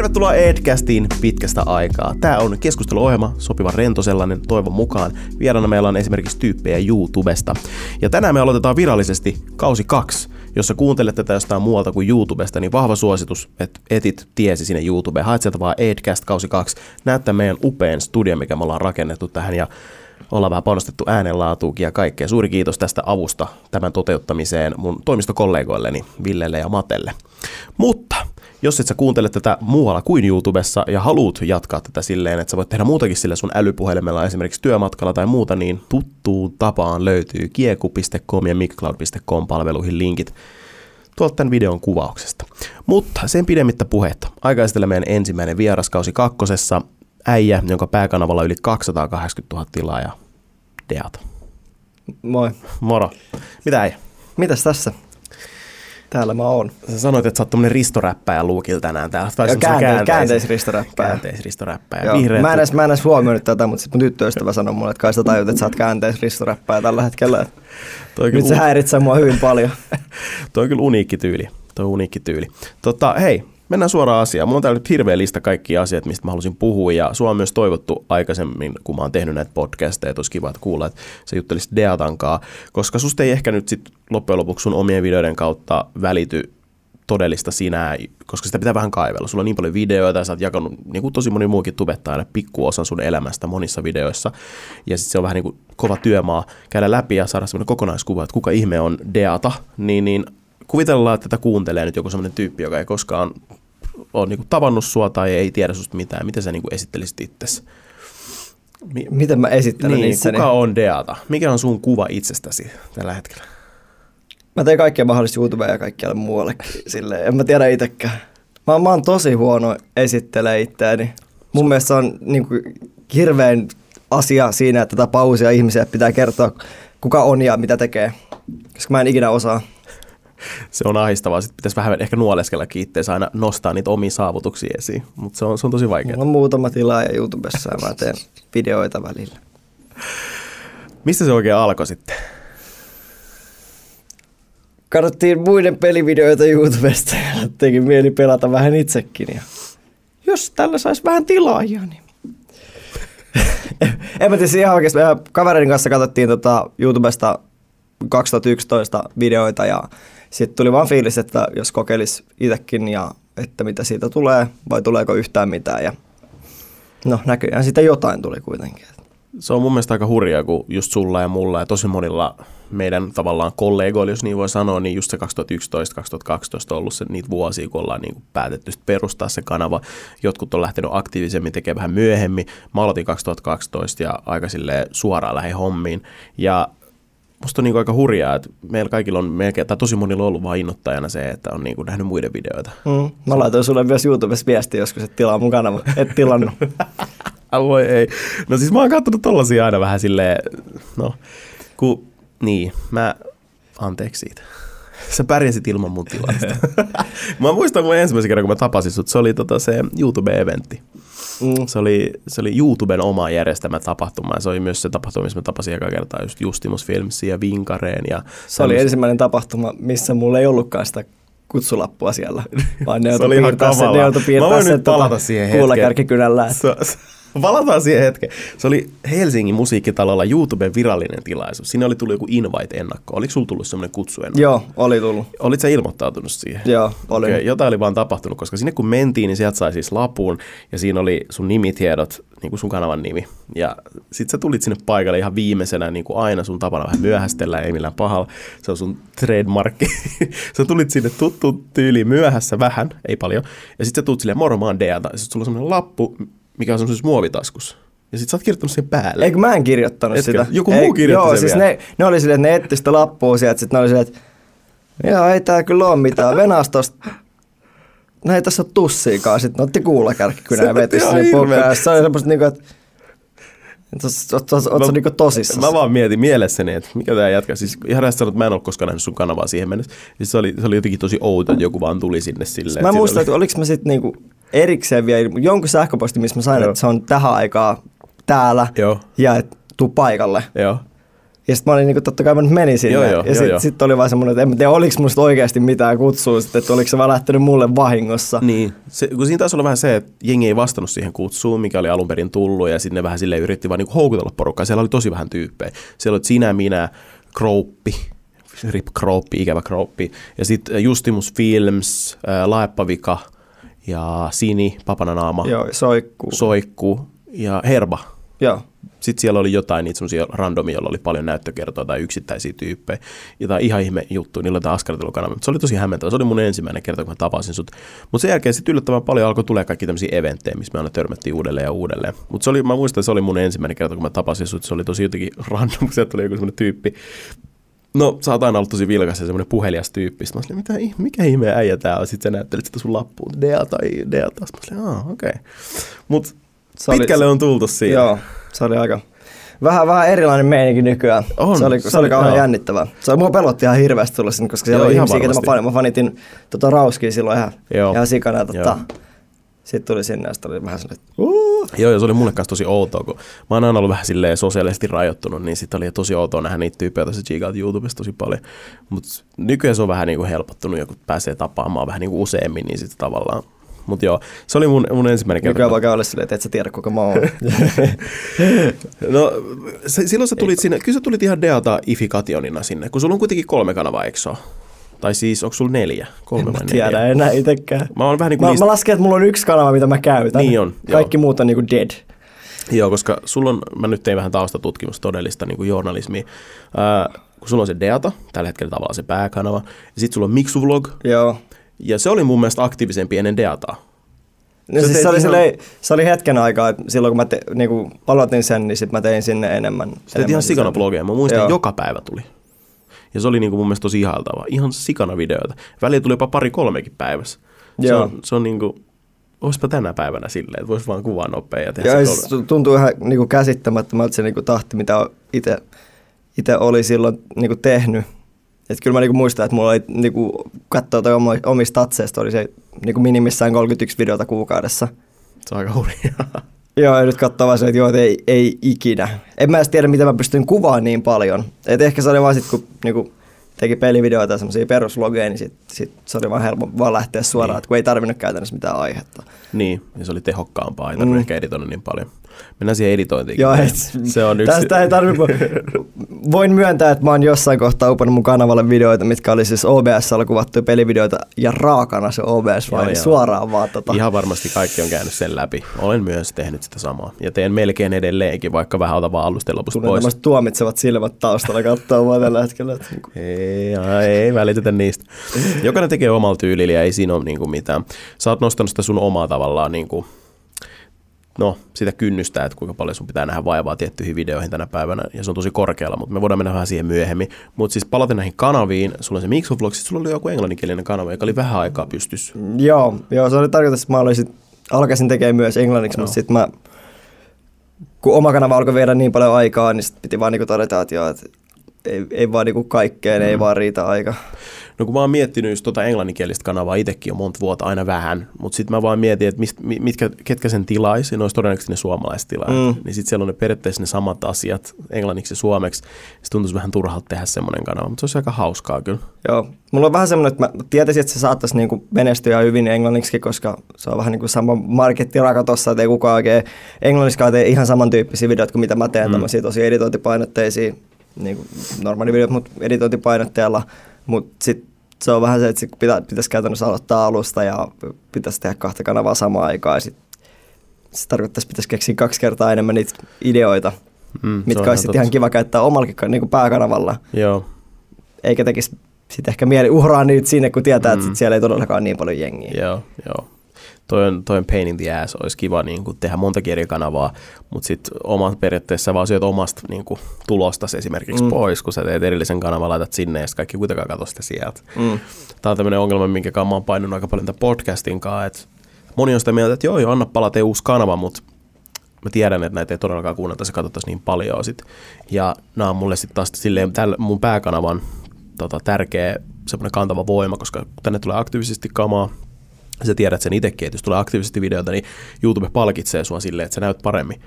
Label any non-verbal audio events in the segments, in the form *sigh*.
Tervetuloa Edcastiin pitkästä aikaa. Tämä on keskusteluohjelma, sopiva rento sellainen, toivon mukaan. Vieraana meillä on esimerkiksi tyyppejä YouTubesta. Ja tänään me aloitetaan virallisesti kausi kaksi. Jos sä kuuntelet tätä jostain muualta kuin YouTubesta, niin vahva suositus, että etit tiesi sinne YouTubeen. Haet sieltä vaan Edcast kausi kaksi. Näyttää meidän upean studio, mikä me ollaan rakennettu tähän ja ollaan vähän panostettu äänenlaatuukin ja kaikkea. Suuri kiitos tästä avusta tämän toteuttamiseen mun toimistokollegoilleni Villelle ja Matelle. Mutta jos et sä kuuntele tätä muualla kuin YouTubessa ja haluat jatkaa tätä silleen, että sä voit tehdä muutakin sille sun älypuhelimella esimerkiksi työmatkalla tai muuta, niin tuttuun tapaan löytyy kieku.com ja miccloud.com palveluihin linkit tuolta tämän videon kuvauksesta. Mutta sen pidemmittä puhetta. Aikaiselle meidän ensimmäinen vieraskausi kakkosessa äijä, jonka pääkanavalla yli 280 000 tilaa ja Deata. Moi. Moro. Mitä äijä? Mitäs tässä? Täällä mä oon. Sä sanoit, että sä oot tämmönen ristoräppäjä luukilla tänään täällä. Tai semmosen käänteis- käänteis- käänteisristoräppäjä. Käänteisristoräppäjä. Joo. Vihreät. Mä en, edes, mä en edes huomioinut tätä, mutta sitten mun tyttöystävä sanoi mulle, että kai sä tajut, että sä oot käänteisristoräppäjä tällä hetkellä. Toi Nyt se kyllä, häiritsee mua hyvin paljon. *laughs* toi on kyllä uniikki tyyli. Toi on uniikki tyyli. Tota, hei, mennään suoraan asiaan. Mulla on täällä nyt hirveä lista kaikkia asiat, mistä mä halusin puhua. Ja sua on myös toivottu aikaisemmin, kun mä oon tehnyt näitä podcasteja, että olisi kiva, että kuulla, että sä juttelisit Deatankaa. Koska susta ei ehkä nyt sit loppujen lopuksi sun omien videoiden kautta välity todellista sinää, koska sitä pitää vähän kaivella. Sulla on niin paljon videoita ja sä oot jakanut, niin kuin tosi moni muukin tubettaa aina pikkuosan sun elämästä monissa videoissa. Ja sitten se on vähän niin kuin kova työmaa käydä läpi ja saada semmoinen kokonaiskuva, että kuka ihme on Deata. Niin, niin kuvitellaan, että tätä kuuntelee nyt joku semmoinen tyyppi, joka ei koskaan ole niin kuin tavannut sua tai ei tiedä susta mitään. Miten sä niin kuin esittelisit itsesi? Mi- Miten mä esittelen niin, itseni? kuka on Deata? Mikä on sun kuva itsestäsi tällä hetkellä? Mä teen kaikkea mahdollista YouTubea ja kaikkialle muuallekin. Silleen, en mä tiedä itekään. Mä, mä oon tosi huono esittelee itseäni. Mun mielestä se on niin kuin, hirveän asia siinä, että tätä pausia ihmisiä pitää kertoa, kuka on ja mitä tekee. Koska mä en ikinä osaa. Se on ahistavaa. Sitten pitäisi vähän ehkä nuoleskella itseensä aina nostaa niitä omia saavutuksia esiin, mutta se on, se on tosi vaikeaa. Mulla on muutama tilaaja YouTubessa ja mä teen videoita välillä. Mistä se oikein alkoi sitten? Katsottiin muiden pelivideoita YouTubesta ja teki mieli pelata vähän itsekin. Ja jos tällä saisi vähän tilaajia, niin... *laughs* en mä tiedä, ihan oikeasti. Me kaverin kanssa katsottiin tota YouTubesta 2011 videoita ja sitten tuli vaan fiilis, että jos kokeilis itsekin ja että mitä siitä tulee vai tuleeko yhtään mitään. Ja no näköjään siitä jotain tuli kuitenkin. Se on mun mielestä aika hurjaa, kun just sulla ja mulla ja tosi monilla meidän tavallaan kollegoilla, jos niin voi sanoa, niin just se 2011-2012 on ollut se niitä vuosia, kun ollaan niin kuin päätetty perustaa se kanava. Jotkut on lähtenyt aktiivisemmin tekemään vähän myöhemmin. Mä aloitin 2012 ja aika suoraan lähe hommiin. Ja musta on niin aika hurjaa, että meillä kaikilla on melkein, tai tosi monilla on ollut vain innoittajana se, että on niin kuin nähnyt muiden videoita. Mm. Mä laitoin sulle myös YouTubessa viesti joskus, että tilaa mun kanava. Et tilannut. Ai *laughs* voi ei. No siis mä oon katsonut tollasia aina vähän silleen, no, ku, niin, mä, anteeksi siitä. *laughs* Sä pärjäsit ilman mun tilasta. *laughs* mä muistan mun ensimmäisen kerran, kun mä tapasin sut, se oli tota se YouTube-eventti. Mm. Se oli, se oli YouTuben oma järjestämä tapahtuma ja se oli myös se tapahtuma, missä mä tapasin eka kertaa just Justimus Filmsin ja Vinkareen. Ja Se oli ensimmäinen tapahtuma, missä mulla ei ollutkaan sitä kutsulappua siellä, vaan ne *laughs* Se joutui oli ihan piirtää sen, ne joutui Mä piirtää voin sen nyt palata siihen hetkeen. kuulakärkikynällä. Se, se, Palataan siihen hetken. Se oli Helsingin musiikkitalolla YouTuben virallinen tilaisuus. Siinä oli tullut joku invite-ennakko. Oliko sulla tullut semmoinen kutsuennakko? Joo, oli tullut. Olit sä ilmoittautunut siihen? Joo, oli. Okei, jotain oli vaan tapahtunut, koska sinne kun mentiin, niin sieltä sai siis lapun ja siinä oli sun nimitiedot, niin kuin sun kanavan nimi. Ja sit sä tulit sinne paikalle ihan viimeisenä, niin kuin aina sun tapana vähän myöhästellä, ei millään pahalla. Se on sun trademarkki. *laughs* sä tulit sinne tuttu tyyliin myöhässä vähän, ei paljon. Ja sit sä tulit silleen, moro mä oon sit sulla on semmoinen lappu, mikä on semmoisessa muovitaskussa. Ja sit sä oot kirjoittanut sen päälle. Eikö mä en kirjoittanut Etkö? sitä? Joku muu kirjoitti Joo, sen siis vielä. ne, ne oli silleen, että ne etti sitä lappua sieltä, sitten ne oli silleen, että joo, ei tää kyllä ole mitään. Venas tosta. No ei tässä ole tussiikaan. Sitten ne otti kuulakärkikynä ja veti sinne. Ja Se oli semmoista niinku, että oot sä niinku tosissaan. Mä vaan mietin mielessäni, että mikä tämä jätkä. Siis ihan rehellisesti että mä en ole koskaan nähnyt sun kanavaa siihen mennessä. Siis se, oli, se oli jotenkin tosi outo, että joku vaan tuli sinne silleen. Mä muistan, siinä että oliko mä sitten niinku erikseen vielä jonkun sähköposti, missä mä sain, Joo. että se on tähän aikaan täällä Joo, ja että tuu paikalle. joo. Ja sitten mä olin niinku, totta kai mä nyt menin sinne. Joo, joo, ja sitten sit oli vaan semmoinen, että en tiedä, oliko musta oikeasti mitään kutsua, sit, että oliko se vaan lähtenyt mulle vahingossa. Niin, se, kun siinä taisi olla vähän se, että jengi ei vastannut siihen kutsuun, mikä oli alun perin tullut, ja sitten ne vähän sille yritti vaan niinku houkutella porukkaa. Siellä oli tosi vähän tyyppejä. Siellä oli sinä, minä, Krouppi, Rip Krouppi, ikävä Krouppi, ja sitten Justimus Films, ää, Laeppavika, ja Sini, Papananaama, Joo, soikkuu. Soikku ja Herba. Joo. Sitten siellä oli jotain niitä semmoisia randomia, joilla oli paljon näyttökertoja tai yksittäisiä tyyppejä. Jotain ihan ihme juttu, niillä oli jotain askartelukanavia. Mutta se oli tosi hämmentävä. Se oli mun ensimmäinen kerta, kun mä tapasin sut. Mutta sen jälkeen sitten yllättävän paljon alkoi tulee kaikki tämmöisiä eventtejä, missä me aina törmättiin uudelleen ja uudelleen. Mutta se oli, mä muistan, että se oli mun ensimmäinen kerta, kun mä tapasin sut. Se oli tosi jotenkin *laughs* random, kun sieltä tuli joku semmoinen tyyppi. No, sä oot aina ollut tosi vilkas ja semmoinen puhelias tyyppi. Sitten mä olin, mitä, mikä ihme äijä tää on? Sitten sä näyttelit sitä sun lappuun. Dea tai Dea taas. Mä olin, okei. Okay. Mutta oli- pitkälle on tultu siinä. Joo, se oli aika... Vähän, vähän erilainen meininki nykyään. On, se oli, se se oli kauhean joo. jännittävää. Se mua pelotti ihan hirveästi tulla sinne, koska siellä Joo, oli ihan ihmisiä, ketä mä, mä fanitin tota Rauskia silloin ihan, Joo. ihan sikana. Tota, sitten tuli sinne ja sitten oli vähän sellainen, että uh, Joo, ja se oli mulle kanssa tosi outoa, kun mä oon aina ollut vähän silleen sosiaalisesti rajoittunut, niin sitten oli tosi outoa nähdä niitä tyyppejä tässä Gigaat YouTubesta tosi paljon. Mutta nykyään se on vähän niinku helpottunut, ja kun pääsee tapaamaan vähän niinku useammin, niin sitten tavallaan. Mutta joo, se oli mun, mun ensimmäinen kerta. nykyään käydä silleen, että et sä tiedä kuka mä oon. *laughs* No, se, silloin sä tulit sinne, kyllä sä tulit ihan Deata Ifikationina sinne, kun sulla on kuitenkin kolme kanavaa, eikö ole? Tai siis, onko sulla neljä? Kolme en vai tiedä neljä? enää itekään. Mä oon vähän niin kuin Mä, niistä... mä lasken, että mulla on yksi kanava, mitä mä käytän. Niin on, Kaikki muut on niinku dead. Joo, koska sulla on, mä nyt tein vähän taustatutkimusta todellista niin kuin journalismia. Ää, kun sulla on se Deata, tällä hetkellä tavallaan se pääkanava, ja sitten sulla on Mixuvlog, Joo. Ja se oli mun mielestä aktiivisempi ennen Deataa. No siis se, oli ihan- silleen, se oli hetken aikaa, että silloin kun mä te, niinku, aloitin sen, niin sit mä tein sinne enemmän. Sä teit ihan sikana blogeja, mä muistan, Joo. että joka päivä tuli. Ja se oli niin kuin mun mielestä tosi ihailtavaa. Ihan sikana videoita. Välillä tuli jopa pari kolmekin päivässä. Se Joo. on, se on niin kuin, olisipa tänä päivänä silleen, että vois vaan kuvaa nopea ja tehdä Joo, se se kolme. tuntuu ihan niinku käsittämättömältä se niinku tahti, mitä itse itse oli silloin niinku tehnyt. Et kyllä mä niinku muistan, että mulla oli niinku, katsoo toi omista tatseista, oli se niinku minimissään 31 videota kuukaudessa. Se on aika hurjaa. *laughs* Joo, ja nyt katsoo vaan se, että joo, et ei, ei ikinä. En mä edes tiedä, miten mä pystyn kuvaamaan niin paljon. Et ehkä se oli vaan sit, kun niinku, teki pelivideoita ja semmosia peruslogeja, niin sit, sit se oli vaan helppo vaan lähteä suoraan, Niin. että kun ei tarvinnut käytännössä mitään aihetta. Niin, ja se oli tehokkaampaa, ei tarvinnut Mm. ehkä editoida niin paljon. Mennään siihen editointiin. Joo, et, se on yksi. Tästä ei tarvi, voin myöntää, että mä oon jossain kohtaa upannut mun kanavalle videoita, mitkä oli siis OBS-alla kuvattuja pelivideoita ja raakana se OBS vaan niin suoraan vaan tota. Ihan varmasti kaikki on käynyt sen läpi. Olen myös tehnyt sitä samaa. Ja teen melkein edelleenkin, vaikka vähän otan vaan alusten lopusta Tulee pois. tuomitsevat silmät taustalla kattoo mua tällä hetkellä. Että Ei, ei välitetä niistä. Jokainen tekee omalla tyylillä ja ei siinä ole niinku mitään. Sä oot nostanut sitä sun omaa tavallaan niinku, no, sitä kynnystä, että kuinka paljon sun pitää nähdä vaivaa tiettyihin videoihin tänä päivänä, ja se on tosi korkealla, mutta me voidaan mennä vähän siihen myöhemmin. Mutta siis palaten näihin kanaviin, sulla on se Mixoflog, sit sulla oli joku englanninkielinen kanava, joka oli vähän aikaa pystys. Joo, joo, se oli tarkoitus, että mä olisin, alkaisin tekemään myös englanniksi, Joo. mutta sitten mä, kun oma kanava alkoi viedä niin paljon aikaa, niin sit piti vaan niinku todeta, että joo, että ei, ei vaan niinku kaikkeen, mm. ei vaan riitä aika. No kun mä oon miettinyt just tota englanninkielistä kanavaa itsekin jo monta vuotta aina vähän, mutta sitten mä vaan mietin, että mist, mi- mitkä, ketkä sen tilaisi, ne olisi todennäköisesti ne suomalaiset tilaajat. Mm. Niin sitten siellä on ne periaatteessa ne samat asiat englanniksi ja suomeksi. Se tuntuisi vähän turhalta tehdä semmoinen kanava, mutta se olisi aika hauskaa kyllä. Joo, mulla on vähän semmoinen, että mä tietäisin, että se saattaisi niinku menestyä hyvin englanniksi, koska se on vähän niin kuin sama markettiraka tossa, että ei kukaan oikein englanniskaan tee ihan samantyyppisiä videoita kuin mitä mä teen, mm. tämmöisiä tosi editointipainotteisia, niin kuin normaali videot, mutta editointipainotteella, mutta sitten se on vähän se, että pitä, pitäisi käytännössä aloittaa alusta ja pitäisi tehdä kahta kanavaa samaan aikaan ja sit, se tarkoittaisi, että pitäisi keksiä kaksi kertaa enemmän niitä ideoita, Mm, mitkä olisi totta. ihan kiva käyttää omallakin niin kuin pääkanavalla Joo, eikä tekisi sitten ehkä mieli uhraa niitä sinne, kun tietää, mm. Että siellä ei todellakaan niin paljon jengiä. joo, joo. Toi on, toi on pain in the ass. Olisi kiva niin kuin, tehdä monta eri kanavaa, mutta sitten oma periaatteessa vaan syöt omasta niin kuin, tulostas esimerkiksi Mm. pois, kun sä teet erillisen kanavan, laitat sinne ja kaikki kuitenkaan katso sitä sieltä. Mm. Tämä on tämmöinen ongelma, minkä mä oon painunut aika paljon tämän podcastin kanssa, että moni on sitä mieltä, että joo, joo, anna palaa tee uusi kanava, mutta mä tiedän, että näitä ei todellakaan kuunneltaisi ja katsottaisi niin paljon sit. Ja nämä on mulle sitten taas silleen, tällä mun pääkanavan tota, tärkeä semmoinen kantava voima, koska tänne tulee aktiivisesti kamaa, sä tiedät sen itsekin, että jos tulee aktiivisesti videota, niin YouTube palkitsee sua silleen, että sä näyt paremmin.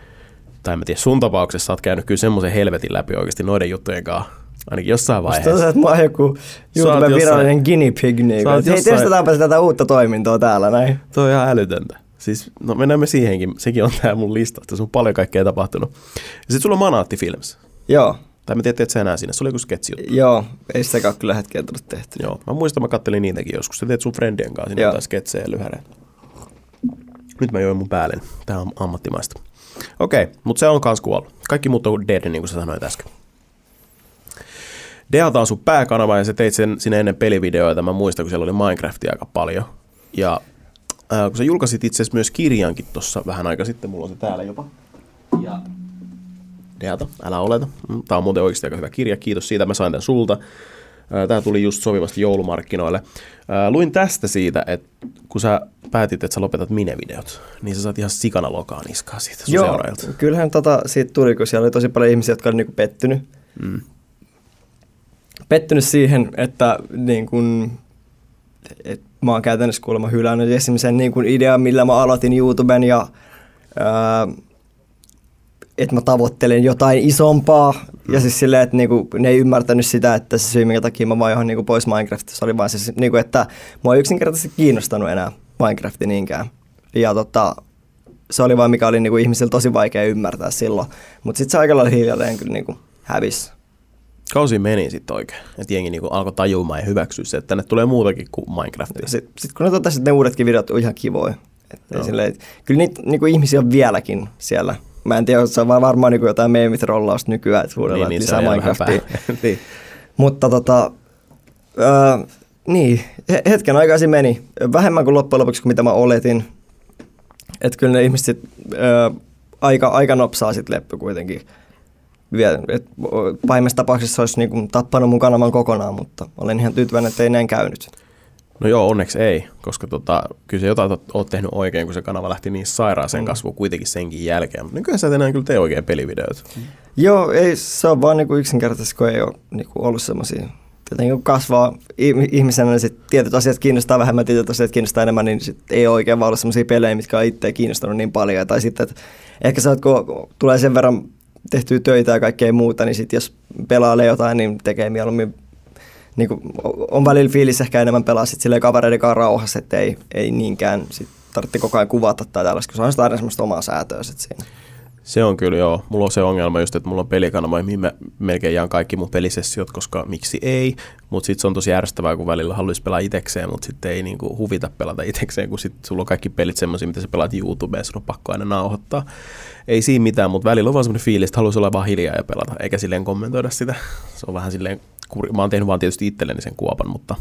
tai mä tiedä, sun tapauksessa sä oot käynyt kyllä semmoisen helvetin läpi oikeasti noiden juttujen kanssa. Ainakin jossain vaiheessa. Musta että mä oon joku YouTuben virallinen guinea pig. Niin Hei, jossain... testataanpa tätä uutta toimintoa täällä näin. Toi on ihan älytöntä. Siis, no mennään me siihenkin. Sekin on tää mun listasta. Se on paljon kaikkea tapahtunut. Ja sit sulla on Manaatti Films. Joo. Tai mä tiedän, että sä enää siinä. Se oli joku sketsi Joo, ei sitäkään kyllä hetkeä tullut tehty. Joo, mä muistan, mä kattelin niitäkin joskus. Sä teet sun friendien kanssa sinne jotain sketsejä lyhäreitä. Nyt mä join mun päälle. Tää on ammattimaista. Okei, okay, mutta se on kans kuollut. Kaikki muut on dead, niin kuin sä sanoit äsken. Deata on sun pääkanava ja sä teit sen sinne ennen pelivideoita. Mä muistan, kun siellä oli Minecraftia aika paljon. Ja äh, kun sä julkaisit itse asiassa myös kirjankin tuossa vähän aika sitten, mulla on se täällä jopa. Ja Deata, älä oleta. Mm, tää on muuten oikeasti aika hyvä kirja, kiitos siitä, mä sain tämän sulta. Tämä tuli just sopivasti joulumarkkinoille. Luin tästä siitä, että kun sä päätit, että sä lopetat minevideot, niin sä saat ihan sikana lokaa niskaa siitä sun Joo, seuraajilta. kyllähän tota siitä tuli, kun siellä oli tosi paljon ihmisiä, jotka oli niinku pettynyt. Mm. Pettynyt siihen, että niin kun, et mä oon käytännössä kuulemma hylännyt esimerkiksi sen niin kun idean, millä mä aloitin YouTuben ja ää, että mä tavoittelen jotain isompaa. Mm. Ja siis silleen, että niinku, ne ei ymmärtänyt sitä, että se syy, minkä takia mä vaihoin niinku pois Minecraftista, oli vaan se, niinku, että mua ei yksinkertaisesti kiinnostanut enää Minecrafti niinkään. Ja tota, se oli vaan mikä oli niinku ihmisillä tosi vaikea ymmärtää silloin. Mutta sitten se aika lailla hiljalleen kyllä niinku hävisi. Kausi meni sitten oikein. Että jengi niinku alkoi tajumaan ja hyväksyä se, että tänne tulee muutakin kuin Minecraftia. Sitten sit kun ne totesit, ne uudetkin videot on ihan kivoja. Että silleen, kyllä niitä niinku ihmisiä on vieläkin siellä Mä en tiedä, se on varmaan niin jotain meemit rollausta nykyään, että huudellaan niin, niin, lisää Minecraftia. *laughs* niin. Mutta tota, äh, niin, hetken aikaa se meni. Vähemmän kuin loppujen lopuksi kuin mitä mä oletin. Että kyllä ne ihmiset äh, aika, aika nopsaa sitten leppy kuitenkin. Et pahimmassa tapauksessa olisi niin tappanut mun kanavan kokonaan, mutta olen ihan tyytyväinen, että ei näin käynyt. No joo, onneksi ei, koska tota, kyllä se jotain oot tehnyt oikein, kun se kanava lähti niin sairaaseen mm. kasvuun kuitenkin senkin jälkeen. Mutta nykyään sä et enää kyllä tee oikein pelivideoita. Joo, ei, se on vaan niinku yksinkertaisesti, kun ei ole niinku ollut semmoisia jotenkin kun kasvaa ihmisenä, niin sit tietyt asiat kiinnostaa vähemmän, tietyt asiat kiinnostaa enemmän, niin sit ei oikein vaan ole sellaisia pelejä, mitkä on itse kiinnostanut niin paljon. Tai sitten, että ehkä sä kun tulee sen verran tehtyä töitä ja kaikkea muuta, niin sit jos pelaa jotain, niin tekee mieluummin niin kuin, on välillä fiilis ehkä enemmän pelaa sit silleen kavereiden kanssa rauhassa, että ei, ei niinkään sit tarvitse koko aina kuvata tai tällaista, kun se on sitä aina semmoista omaa säätöä sit siinä. Se on kyllä joo. Mulla on se ongelma just, että mulla on pelikanava, mihin mä melkein jaan kaikki mun pelisessiot, koska miksi ei. Mutta sitten se on tosi järjestävää, kun välillä haluaisi pelaa itekseen, mutta sitten ei niinku huvita pelata itekseen, kun sit sulla on kaikki pelit semmoisia, mitä sä pelaat YouTubeen, sun on pakko aina nauhoittaa. Ei siinä mitään, mutta välillä on vaan semmoinen fiilis, että haluaisi olla vaan hiljaa ja pelata, eikä silleen kommentoida sitä. Se on vähän silleen kuri. Mä oon tehnyt vaan tietysti itselleni sen kuopan, mutta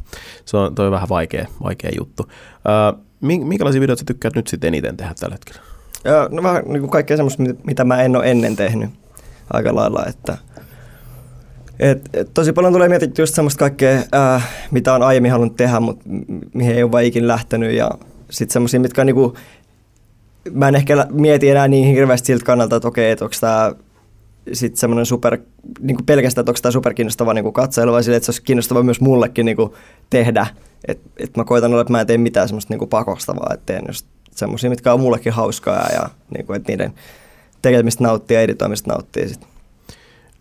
se on toi vähän vaikea, vaikea juttu. Öö, minkälaisia videoita sä tykkäät nyt sitten eniten tehdä tällä hetkellä? Ja, no vähän niin kuin kaikkea semmoista, mitä mä en ole ennen tehnyt aika lailla, että et, et, tosi paljon tulee mietitty just semmoista kaikkea, äh, mitä on aiemmin halunnut tehdä, mutta mihin ei ole vaan ikinä lähtenyt ja sitten semmoisia, mitkä on niinku, mä en ehkä mieti enää niin hirveästi siltä kannalta, että okei, että onko tämä sitten semmoinen super, niin kuin pelkästään, että onko tämä super kiinnostava niin katselu, vai sille, että se olisi kiinnostava myös mullekin niin kuin tehdä. Että et mä koitan olla, että mä en tee mitään semmoista niin kuin pakostavaa, että teen just semmoisia, mitkä on mullekin hauskaa ja, niin kuin, että niiden tekemistä nauttii ja editoimista nauttii sitten.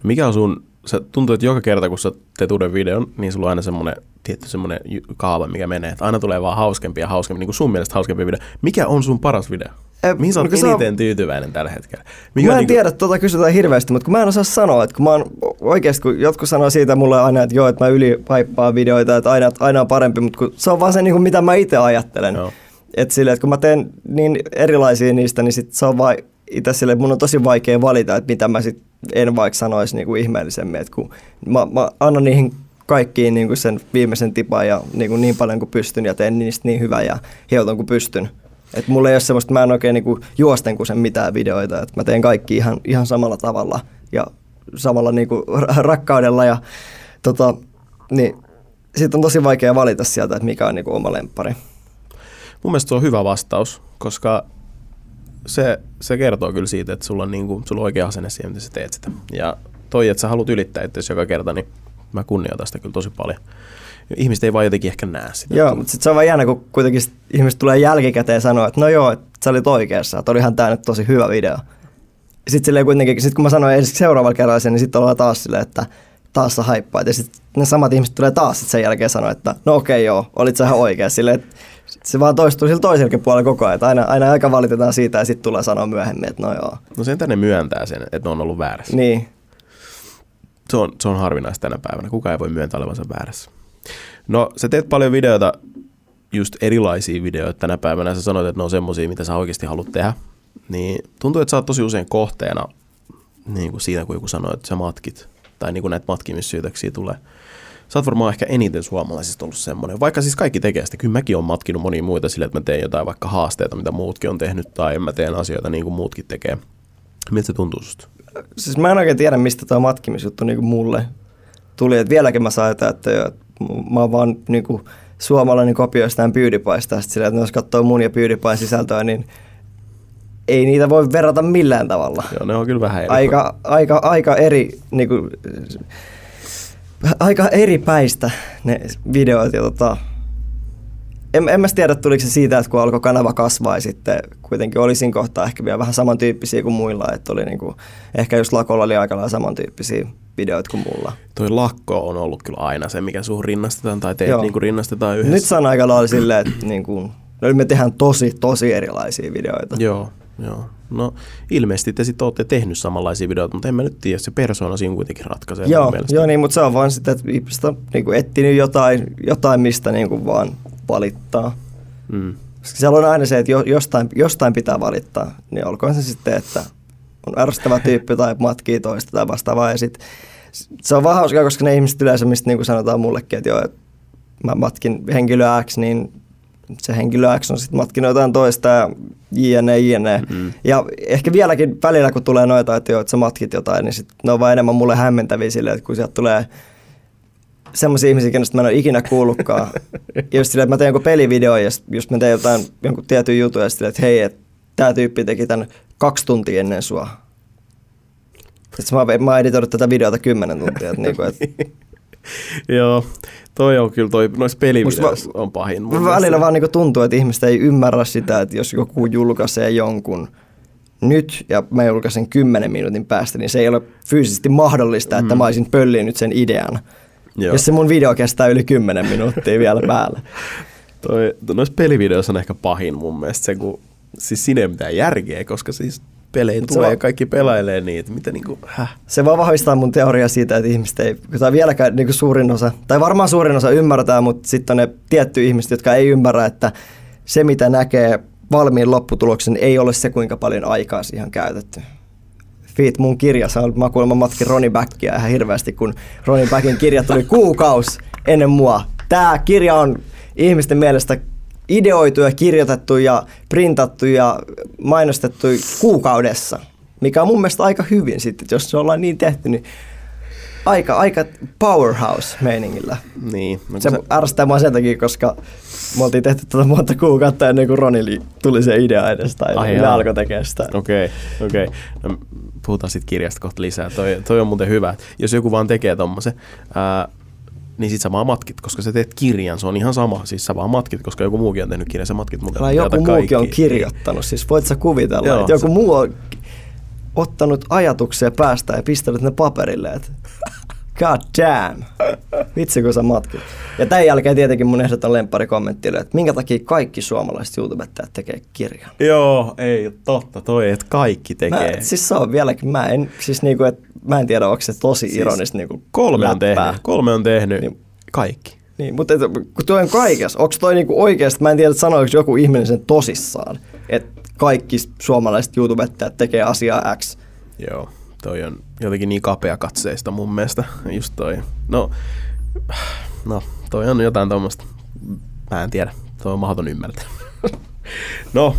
Mikä on sun, se tuntuu, että joka kerta kun sä teet uuden videon, niin sulla on aina semmoinen tietty semmoinen kaava, mikä menee, että aina tulee vaan hauskempi ja hauskempi, niin kuin sun mielestä hauskempi video. Mikä on sun paras video? Mihin sä oot no, eniten on... tyytyväinen tällä hetkellä? Mikä mä en niin tiedä, tuota kysytään hirveästi, mutta kun mä en osaa sanoa, että kun mä oon oikeasti, kun jotkut sanoo siitä mulle aina, että joo, että mä ylipaippaan videoita, että aina, aina on parempi, mutta kun se on vaan se, niin kuin, mitä mä itse ajattelen. Joo. Että sille, että kun mä teen niin erilaisia niistä, niin sit se on vaan itse sille, että mun on tosi vaikea valita, että mitä mä sit en vaikka sanoisi niin kuin ihmeellisemmin, että kun mä, mä annan niihin kaikkiin niin kuin sen viimeisen tipan ja niin, kuin niin paljon kuin pystyn ja teen niistä niin hyvää ja hioton kuin pystyn. Et mulla ei ole semmoista, mä en oikein niinku juosten kuin sen mitään videoita, että mä teen kaikki ihan, ihan samalla tavalla ja samalla niinku rakkaudella ja tota, niin siitä on tosi vaikea valita sieltä, että mikä on niinku oma lemppari. Mun mielestä se on hyvä vastaus, koska se, se kertoo kyllä siitä, että sulla on, niinku, sulla on oikea asenne siihen, miten sä teet sitä. Ja toi, että sä haluat ylittää itse joka kerta, niin mä kunnioitan sitä kyllä tosi paljon ihmiset ei vaan jotenkin ehkä näe sitä. Joo, mutta sitten se on vaan jännä, kun kuitenkin ihmiset tulee jälkikäteen sanoa, että no joo, että sä olit oikeassa, että olihan tämä nyt tosi hyvä video. sitten silleen kuitenkin, sit kun mä sanoin ensin seuraavalla kerralla sen, niin sitten ollaan taas silleen, että taas sä haippaat. Ja sitten ne samat ihmiset tulee taas sit sen jälkeen sanoa, että no okei okay, joo, olit sä ihan oikea. Silleen, että se vaan toistuu sillä toisellakin puolella koko ajan. Aina, aina aika valitetaan siitä ja sitten tulee sanoa myöhemmin, että no joo. No sen tänne myöntää sen, että ne on ollut väärässä. Niin. Se on, se on harvinaista tänä päivänä. Kuka ei voi myöntää olevansa väärässä. No, sä teet paljon videoita, just erilaisia videoita tänä päivänä. Sä sanoit, että ne on semmosia, mitä sä oikeasti haluat tehdä. Niin tuntuu, että sä oot tosi usein kohteena niin kuin siitä, kun joku sanoo, että sä matkit. Tai niin kuin näitä matkimissyytöksiä tulee. Sä oot varmaan ehkä eniten suomalaisista ollut semmoinen. Vaikka siis kaikki tekee sitä. Kyllä mäkin olen matkinut monia muita sille, että mä teen jotain vaikka haasteita, mitä muutkin on tehnyt. Tai mä teen asioita niin kuin muutkin tekee. Miltä se tuntuu susta? Siis mä en oikein tiedä, mistä tuo matkimisjuttu niin kuin mulle tuli. Että vieläkin mä saan että, että mä oon vaan niin kuin, suomalainen kopio jostain PewDiePiesta. Sillä, että jos katsoo mun ja PewDiePien sisältöä, niin ei niitä voi verrata millään tavalla. Joo, ne on kyllä vähän eri. Aika, aika, aika eri, niin kuin, aika eri päistä ne videot. Ja tota, en, en mä tiedä, tuliko se siitä, että kun alkoi kanava kasvaa ja sitten kuitenkin olisin kohtaa ehkä vielä vähän samantyyppisiä kuin muilla, että oli niinku, ehkä just lakolla oli aika lailla samantyyppisiä videoita kuin mulla. Toi lakko on ollut kyllä aina se, mikä suhun rinnastetaan tai teet niinku rinnastetaan yhdessä. Nyt se on aika lailla silleen, että niinku, no me tehdään tosi, tosi erilaisia videoita. Joo, joo. No ilmeisesti te sitten olette tehnyt samanlaisia videoita, mutta en mä nyt tiedä, se persoona siinä kuitenkin ratkaisee. Joo, joo niin, mutta se on vaan sitä, että ihmiset on niin etsinyt jotain, jotain, mistä niin kuin vaan valittaa. Mm. Siellä on aina se, että jostain, jostain pitää valittaa, niin olkoon se sitten, että on ärsyttävä tyyppi tai matkii toista tai vastaavaa. Ja sit, se on vähän hauskaa, koska ne ihmiset yleensä, mistä niin kuin sanotaan mullekin, että joo, että mä matkin henkilö X, niin se henkilö X on sitten matkinut jotain toista ja jne, jne. Mm. Ja ehkä vieläkin välillä, kun tulee noita, että, joo, että sä matkit jotain, niin sit ne on vaan enemmän mulle hämmentäviä silleen, että kun sieltä tulee semmoisia ihmisiä, kenestä mä en ole ikinä kuullutkaan. *laughs* ja just silleen, että mä teen jonkun pelivideo ja just mä teen jotain jonkun tietyn jutun ja sitten, että hei, että tämä tyyppi teki tämän kaksi tuntia ennen sua. Sitten mä, mä oon editoinut tätä videota kymmenen tuntia. Että niinku, et... *laughs* Joo, toi on kyllä, toi, noissa pelivideoissa on pahin. Mun välillä vaan niinku tuntuu, että ihmiset ei ymmärrä sitä, että jos joku julkaisee jonkun nyt ja mä julkaisen kymmenen minuutin päästä, niin se ei ole fyysisesti mahdollista, että mm. mä olisin pölliin nyt sen idean. Joo. Jos se mun video kestää yli 10 minuuttia vielä päällä. *laughs* Toi, noissa pelivideoissa on ehkä pahin mun mielestä se, kun siis sinne ei mitään järkeä, koska siis pelejä tulee va- ja kaikki pelailee niitä. Mitä niinku, häh? Se vaan vahvistaa mun teoria siitä, että ihmiset ei, tai vieläkään niin suurin osa, tai varmaan suurin osa ymmärtää, mutta sitten on ne tietty ihmiset, jotka ei ymmärrä, että se mitä näkee valmiin lopputuloksen ei ole se, kuinka paljon aikaa siihen on käytetty. Feet mun kirjassa on, mä kuulemma matkin Ronnie Backia ihan hirveästi, kun Ronnie Backin kirja tuli kuukaus ennen mua. Tämä kirja on ihmisten mielestä ideoitu ja kirjoitettu ja printattu ja mainostettu kuukaudessa, mikä on mun mielestä aika hyvin sitten, jos se ollaan niin tehty, niin aika, aika powerhouse-meiningillä. Niin. No se sä... ärsyttää mua sen takia, koska me oltiin tehty tätä monta kuukautta ennen kuin Ronili tuli se idea edes, tai Ai ne alkoi tekemään sitä. Okei, okay, okei. Okay. No, puhutaan sitten kirjasta kohta lisää. Toi, toi on muuten hyvä. Jos joku vaan tekee tommosen, ää, niin sit sä vaan matkit, koska sä teet kirjan, se on ihan sama. Siis sä vaan matkit, koska joku muukin on tehnyt kirjan, sä matkit mukaan. joku muukin kaikki. on kirjoittanut, siis voit sä kuvitella, Joo, että joku se... muu on ottanut ajatuksia päästä ja pistänyt ne paperille, että god damn, vitsi kun sä matkit. Ja tämän jälkeen tietenkin mun ehdoton lemppari kommentti oli, että minkä takia kaikki suomalaiset YouTubettajat tekee kirjan. Joo, ei totta, toi, että kaikki tekee. Mä, siis se on vieläkin, mä en, siis niinku, että mä en tiedä, onko se tosi siis ironista niinku kolme on tehnyt, kolme on tehnyt, niin, kaikki. Niin, mutta et, kun tuo on kaikessa, onko toi niinku oikeasti, mä en tiedä, sanoiko joku ihminen sen tosissaan, että kaikki suomalaiset YouTubettajat tekee asiaa X. Joo, toi on jotenkin niin kapea katseista mun mielestä, just toi. No, no toi on jotain tuommoista, mä en tiedä, toi on mahdoton ymmärtää. *laughs* no,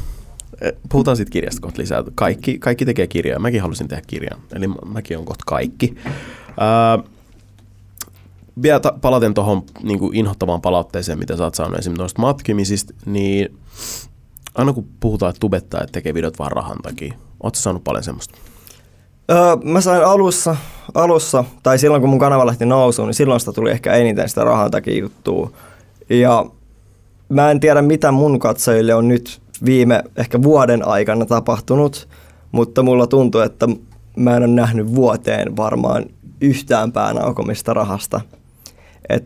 e, puhutaan sitten kirjasta kohta lisää. Kaikki, kaikki tekee kirjaa. Mäkin halusin tehdä kirjan. Eli mäkin on kohta kaikki. Ää, vielä ta- palaten tuohon niin inhottavaan palautteeseen, mitä sä oot saanut esimerkiksi noista matkimisista, niin aina kun puhutaan, että tubettajat tekee videot vaan rahan takia, ootko saanut paljon semmoista? Öö, mä sain alussa, alussa, tai silloin kun mun kanava lähti nousuun, niin silloin sitä tuli ehkä eniten sitä rahan takia juttua. Ja mä en tiedä, mitä mun katsojille on nyt viime ehkä vuoden aikana tapahtunut, mutta mulla tuntuu, että mä en ole nähnyt vuoteen varmaan yhtään päänaukomista rahasta. Et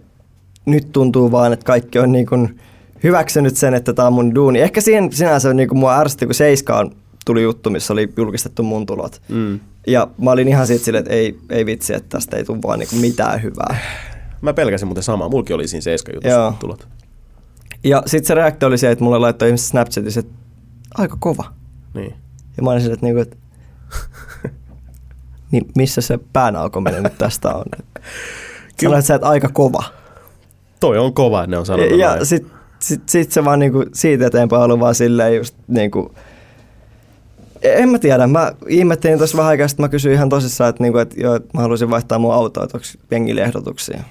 nyt tuntuu vaan, että kaikki on niin kuin hyväksynyt sen, että tämä on mun duuni. Ehkä siihen sinänsä niin kuin mua ärsytti, kun Seiskaan tuli juttu, missä oli julkistettu mun tulot. Mm. Ja mä olin ihan siitä silleen, että ei, ei vitsi, että tästä ei tule vaan niin kuin mitään hyvää. Mä pelkäsin muuten samaa. Mulki oli siinä Seiska jutussa tulot. Ja sitten se reaktio oli se, että mulle laittoi ihmiset Snapchatissa, että aika kova. Niin. Ja mä olin silleen, että, niinku, että *laughs* niin missä se päänaukominen nyt tästä on? *laughs* Sanoit sä, että aika kova. Toi on kova, ne on sanonut Ja sitten sit, sit se vaan niinku siitä eteenpäin ollut vaan silleen just niinku, en mä tiedä, mä ihmettelin tuossa vähän aikaa, mä kysyin ihan tosissaan, että, niinku, että, joo, että mä haluaisin vaihtaa mun autoa, että onko jengille ehdotuksia.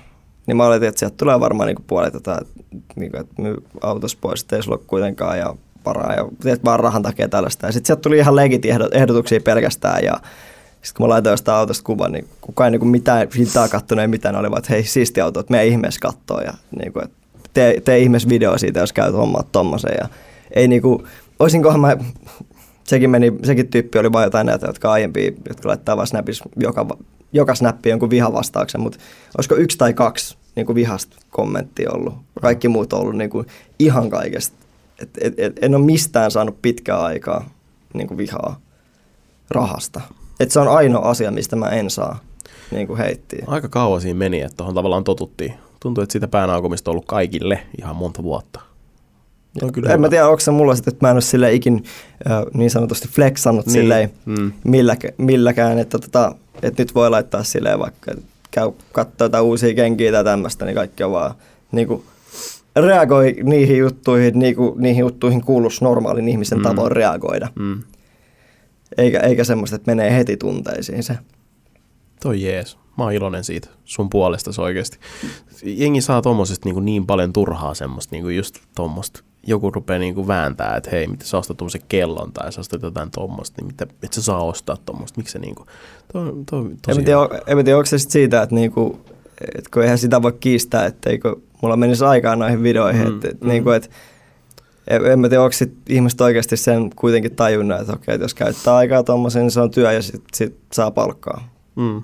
Niin mä oletin, että sieltä tulee varmaan niinku puolet tätä, niinku, että myy autos pois, että ei sulla kuitenkaan ja varaa ja teet vaan rahan takia tällaista. Ja sitten sieltä tuli ihan legit ehdotuksia pelkästään ja sitten kun mä laitoin jostain autosta kuvan, niin kukaan ei niin mitään hintaa kattonut, ei mitään, oli vaan, että hei siisti auto, että meidän ihmeessä kattoo ja niin kuin, että tee, tee ihmeessä video siitä, jos käyt hommaa tommosen. Ja ei niin kuin, olisinkohan mä, sekin, meni, sekin tyyppi oli vain jotain näitä, jotka aiempia, jotka laittaa vaan snapis, joka, joka snappi jonkun vihavastauksen, mutta olisiko yksi tai kaksi niin kuin vihasta kommenttia ollut. Kaikki muut on ollut niin kuin ihan kaikesta. Et, et, et, en ole mistään saanut pitkää aikaa niin kuin vihaa rahasta. Et se on ainoa asia, mistä mä en saa niin kuin heittiä. Aika kauan siinä meni, että tuohon tavallaan totuttiin. Tuntuu, että sitä päänaukomista on ollut kaikille ihan monta vuotta. On kyllä en mä tiedä, onko se mulla sitten, että mä en ole sille ikin niin sanotusti flexannut niin. silleen mm. milläkään, milläkään, että, tota, että nyt voi laittaa silleen vaikka, käy katsoa jotain uusia kenkiä tai tämmöistä, niin kaikki on vaan niin kuin, reagoi niihin juttuihin, niin kuin, niihin juttuihin kuuluisi normaalin ihmisen mm. tavoin reagoida. Mm. Eikä, eikä semmoista, että menee heti tunteisiin se. Toi jees. Mä oon iloinen siitä sun puolesta se oikeasti. Jengi saa tuommoisesta niin, niin paljon turhaa semmoista, niin kuin just tuommoista. Joku rupeaa niin kuin vääntää, että hei, mitä sä ostat tuommoisen kellon tai sä ostat jotain tuommoista, niin mitä, et sä saa ostaa tuommoista. Miksi se niin kuin, toi, toi, tosi en, tiedä, en tiedä, onko se sit siitä, että, niin kuin, että kun eihän sitä voi kiistää, etteikö mulla menisi aikaa noihin videoihin, mm, että, mm. Niin kuin, että en mä tiedä, onko sit ihmiset oikeasti sen kuitenkin tajunnut, että okei, että jos käyttää aikaa tuommoisen, niin se on työ ja sitten sit saa palkkaa. Mm.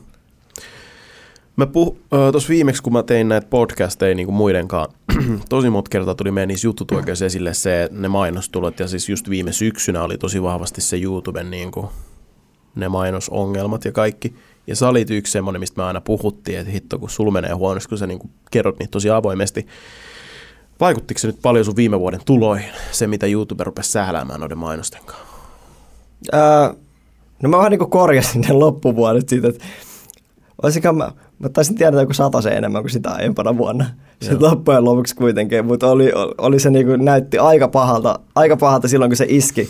Mä puh, tuossa viimeksi, kun mä tein näitä podcasteja niin kuin muidenkaan, *clears throat* tosi monta kertaa tuli meidän niissä juttutuoikeissa esille se, ne mainostulot, ja siis just viime syksynä oli tosi vahvasti se YouTuben niin kuin, ne mainosongelmat ja kaikki. Ja sä olit yksi semmoinen, mistä me aina puhuttiin, että hitto, kun sul menee huonosti, kun sä niin kuin kerrot niitä tosi avoimesti. Vaikuttiko se nyt paljon sun viime vuoden tuloihin, se mitä YouTube rupesi sähläämään noiden mainosten kanssa? Ää, no mä vähän niin kuin korjasin ne loppuvuodet siitä, että olisinkaan mä, mä taisin tiedä joku se enemmän kuin sitä aiempana vuonna. Sitten loppujen lopuksi kuitenkin, mutta oli, oli se niin kuin, näytti aika pahalta, aika pahalta silloin, kun se iski.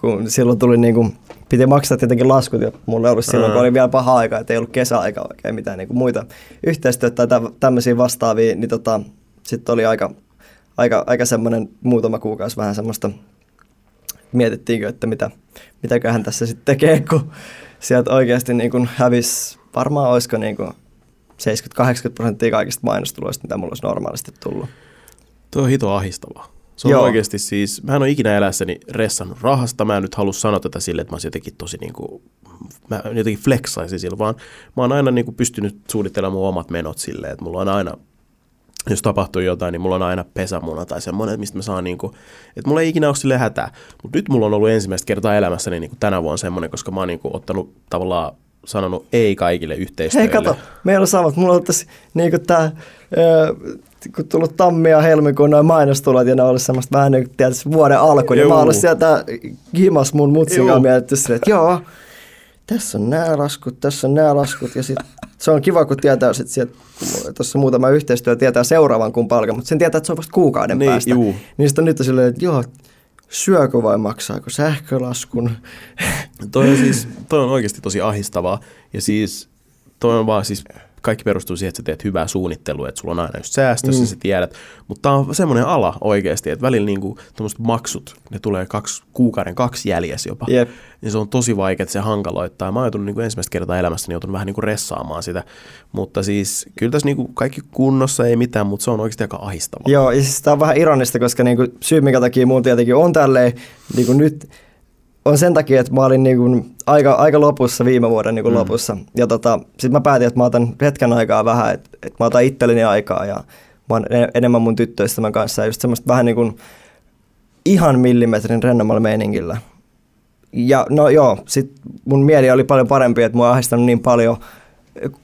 Kun silloin tuli niin kuin, piti maksaa tietenkin laskut ja mulla oli silloin, kun oli vielä paha aika, että ei ollut kesäaika oikein mitään niin kuin muita yhteistyötä tai tämmöisiä vastaavia, niin tota, sitten oli aika, aika, aika semmoinen muutama kuukausi vähän semmoista, mietittiinkö, että mitä, mitäköhän tässä sitten tekee, kun sieltä oikeasti niin kuin hävisi varmaan olisiko niin kuin 70-80 prosenttia kaikista mainostuloista, mitä mulla olisi normaalisti tullut. Tuo on hito ahistavaa. Se on Joo. oikeasti siis, mä en ole ikinä elässäni ressannut rahasta, mä en nyt halua sanoa tätä sille, että mä olisin jotenkin tosi niin kuin, mä jotenkin flexaisin sillä, vaan mä oon aina niin kuin pystynyt suunnittelemaan mun omat menot silleen, että mulla on aina, jos tapahtuu jotain, niin mulla on aina pesämuna tai semmoinen, mistä mä saan niin kuin, että mulla ei ikinä ole sille hätää. Mutta nyt mulla on ollut ensimmäistä kertaa elämässäni niin kuin tänä vuonna semmoinen, koska mä oon niin kuin ottanut tavallaan sanonut ei kaikille yhteistyölle. Hei kato, meillä on samat. Mulla on tässä niin tää, kun tullut tammi ja helmikuun noin mainostulot ja ne ollut semmoista vähän niin kuin vuoden alku, niin mä ollut sieltä himas mun mutsin mietitty silleen, että joo, tässä on nämä laskut, tässä on nämä laskut ja sit se on kiva, kun tietää sit sieltä, tuossa muutama yhteistyö tietää seuraavan kun palkan, mutta sen tietää, että se on vasta kuukauden niin, päästä. Juu. Niin sitten nyt on silleen, että joo, syökö vai maksaako sähkölaskun? toi on siis, toi on oikeasti tosi ahistavaa. Ja siis toi on vaan siis kaikki perustuu siihen, että sä teet hyvää suunnittelua, että sulla on aina just säästössä, mm. sä tiedät. Mutta tämä on semmoinen ala oikeasti, että välillä niinku maksut, ne tulee kaksi, kuukauden kaksi jäljessä jopa. Yep. Niin se on tosi vaikea, että se hankaloittaa. Mä oon joutunut niinku ensimmäistä kertaa elämässäni joutunut vähän niinku ressaamaan sitä. Mutta siis kyllä tässä niinku kaikki kunnossa ei mitään, mutta se on oikeasti aika ahistavaa. Joo, ja siis tämä on vähän ironista, koska niinku syy, minkä takia mun tietenkin on tälleen niinku nyt on sen takia, että mä olin niin kuin aika, aika lopussa viime vuoden niin kuin mm. lopussa. Ja tota, sitten mä päätin, että mä otan hetken aikaa vähän, että, että mä otan itselleni aikaa ja mä oon enemmän mun tyttöystävän kanssa ja just semmoista vähän niin kuin ihan millimetrin rennommalla meiningillä. Ja no joo, sit mun mieli oli paljon parempi, että mua ahdistanut niin paljon,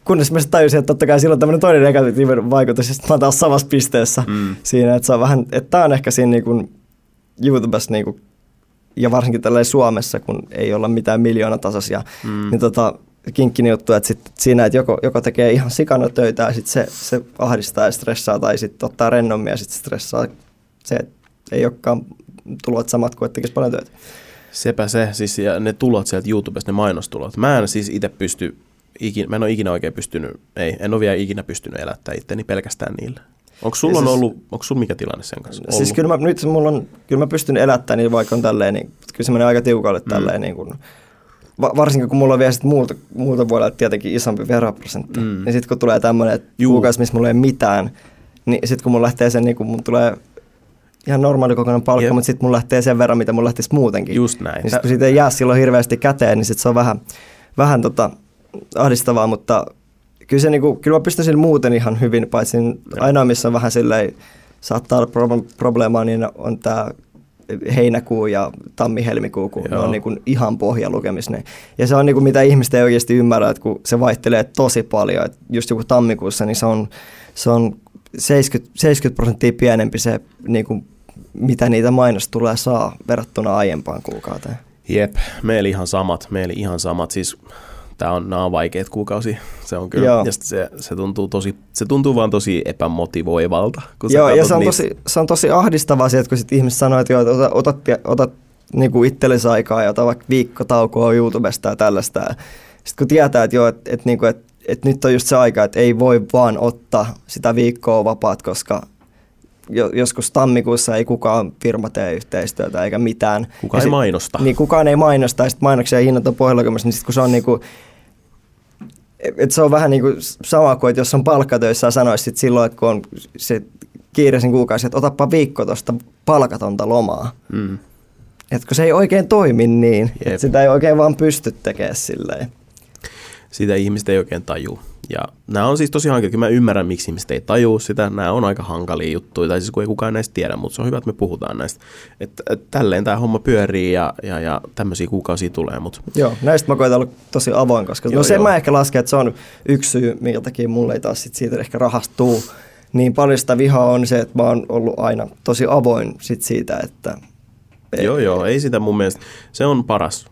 kunnes mä tajusin, että totta kai silloin tämmöinen toinen negatiivinen vaikutus, ja sitten mä oon taas samassa pisteessä mm. siinä, että se on vähän, että tää on ehkä siinä niin kuin YouTubessa niin kuin, ja varsinkin tällä Suomessa, kun ei olla mitään miljoonatasoisia, mm. niin tota, kinkkinen juttu, että sit siinä, että joko, joko tekee ihan sikana töitä ja sitten se, se ahdistaa ja stressaa, tai sitten ottaa rennommin ja sitten stressaa se, että ei olekaan tulot samat kuin että tekisi paljon töitä. Sepä se, siis ja ne tulot sieltä YouTubesta, ne mainostulot. Mä en siis itse pysty, ikin, mä en ole ikinä oikein pystynyt, ei, en ole vielä ikinä pystynyt elättää itteni pelkästään niillä. Onko sulla siis, ollut, onko sulla mikä tilanne sen kanssa ollut? Siis kyllä mä, nyt mulla on, kyllä mä pystyn elättämään niin vaikka on tälleen, niin kyllä se menee aika tiukalle mm. tälleen niin kuin, varsinkin kun mulla on vielä sit muulta, muulta vuodelta tietenkin isompi veroprosentti, mm. niin sitten kun tulee tämmöinen kuukausi, missä mulla ei mitään, niin sitten kun mulla lähtee sen, niin kun mun tulee ihan normaali kokoinen palkka, yep. mutta sitten mulla lähtee sen verran, mitä mulla lähtisi muutenkin. Just näin. Niin sit, kun siitä ei jää silloin hirveästi käteen, niin sit se on vähän, vähän tota, ahdistavaa, mutta kyllä, se, niinku, kyllä mä pystyn muuten ihan hyvin, paitsi ainoa missä on vähän silleen, saattaa olla probleemaa, niin on tämä heinäkuu ja tammi-helmikuu, kun Joo. ne on niin kuin ihan pohjalukemissa. Ja se on niin kuin mitä ihmiset ei oikeasti ymmärrä, että kun se vaihtelee tosi paljon, että just joku tammikuussa, niin se on, se on 70, 70 prosenttia pienempi se, niin kuin, mitä niitä mainos tulee saa verrattuna aiempaan kuukauteen. Jep, meillä ihan samat, meillä ihan samat. Siis tämä on, nämä on vaikeat kuukausi. Se on kyllä, Joo. ja se, se, tuntuu tosi, se tuntuu vaan tosi epämotivoivalta. Kun Joo, ja se on, tosi, se on tosi ahdistavaa se, että kun sit ihmiset sanoo, että, joo, että otat, otat, otat niin kuin itsellesi aikaa ja ota vaikka viikkotaukoa YouTubesta ja tällaista. Sitten kun tietää, että, joo, että, että, niin kuin, että, että nyt on just se aika, että ei voi vaan ottaa sitä viikkoa vapaat, koska joskus tammikuussa ei kukaan firma tee yhteistyötä eikä mitään. Kukaan sit, ei mainosta. Niin kukaan ei mainosta ja sitten mainoksia hinnat on pohjalla, niin sitten kun se on niinku, et se on vähän niin kuin sama kuin, että jos on palkkatöissä ja sanoisit silloin, että kun on se kiireisin kuukausi, että otapa viikko tuosta palkatonta lomaa. Mm. Että kun se ei oikein toimi niin, että sitä ei oikein vaan pysty tekemään silleen. Sitä ihmiset ei oikein taju. Ja nämä on siis tosi hankalia, mä ymmärrän, miksi ihmiset ei tajua sitä. Nämä on aika hankalia juttuja, tai siis kun ei kukaan näistä tiedä, mutta se on hyvä, että me puhutaan näistä. Että et, tälleen tämä homma pyörii ja, ja, ja tämmöisiä kuukausia tulee. Mut. Joo, näistä mä koitan olla tosi avoin, koska joo, no sen joo. mä ehkä lasken, että se on yksi syy, minkä takia mulle ei taas sit siitä ehkä rahastuu. Niin paljon sitä vihaa on se, että mä oon ollut aina tosi avoin sit siitä, että... Joo, joo, ei sitä mun mielestä. Se on paras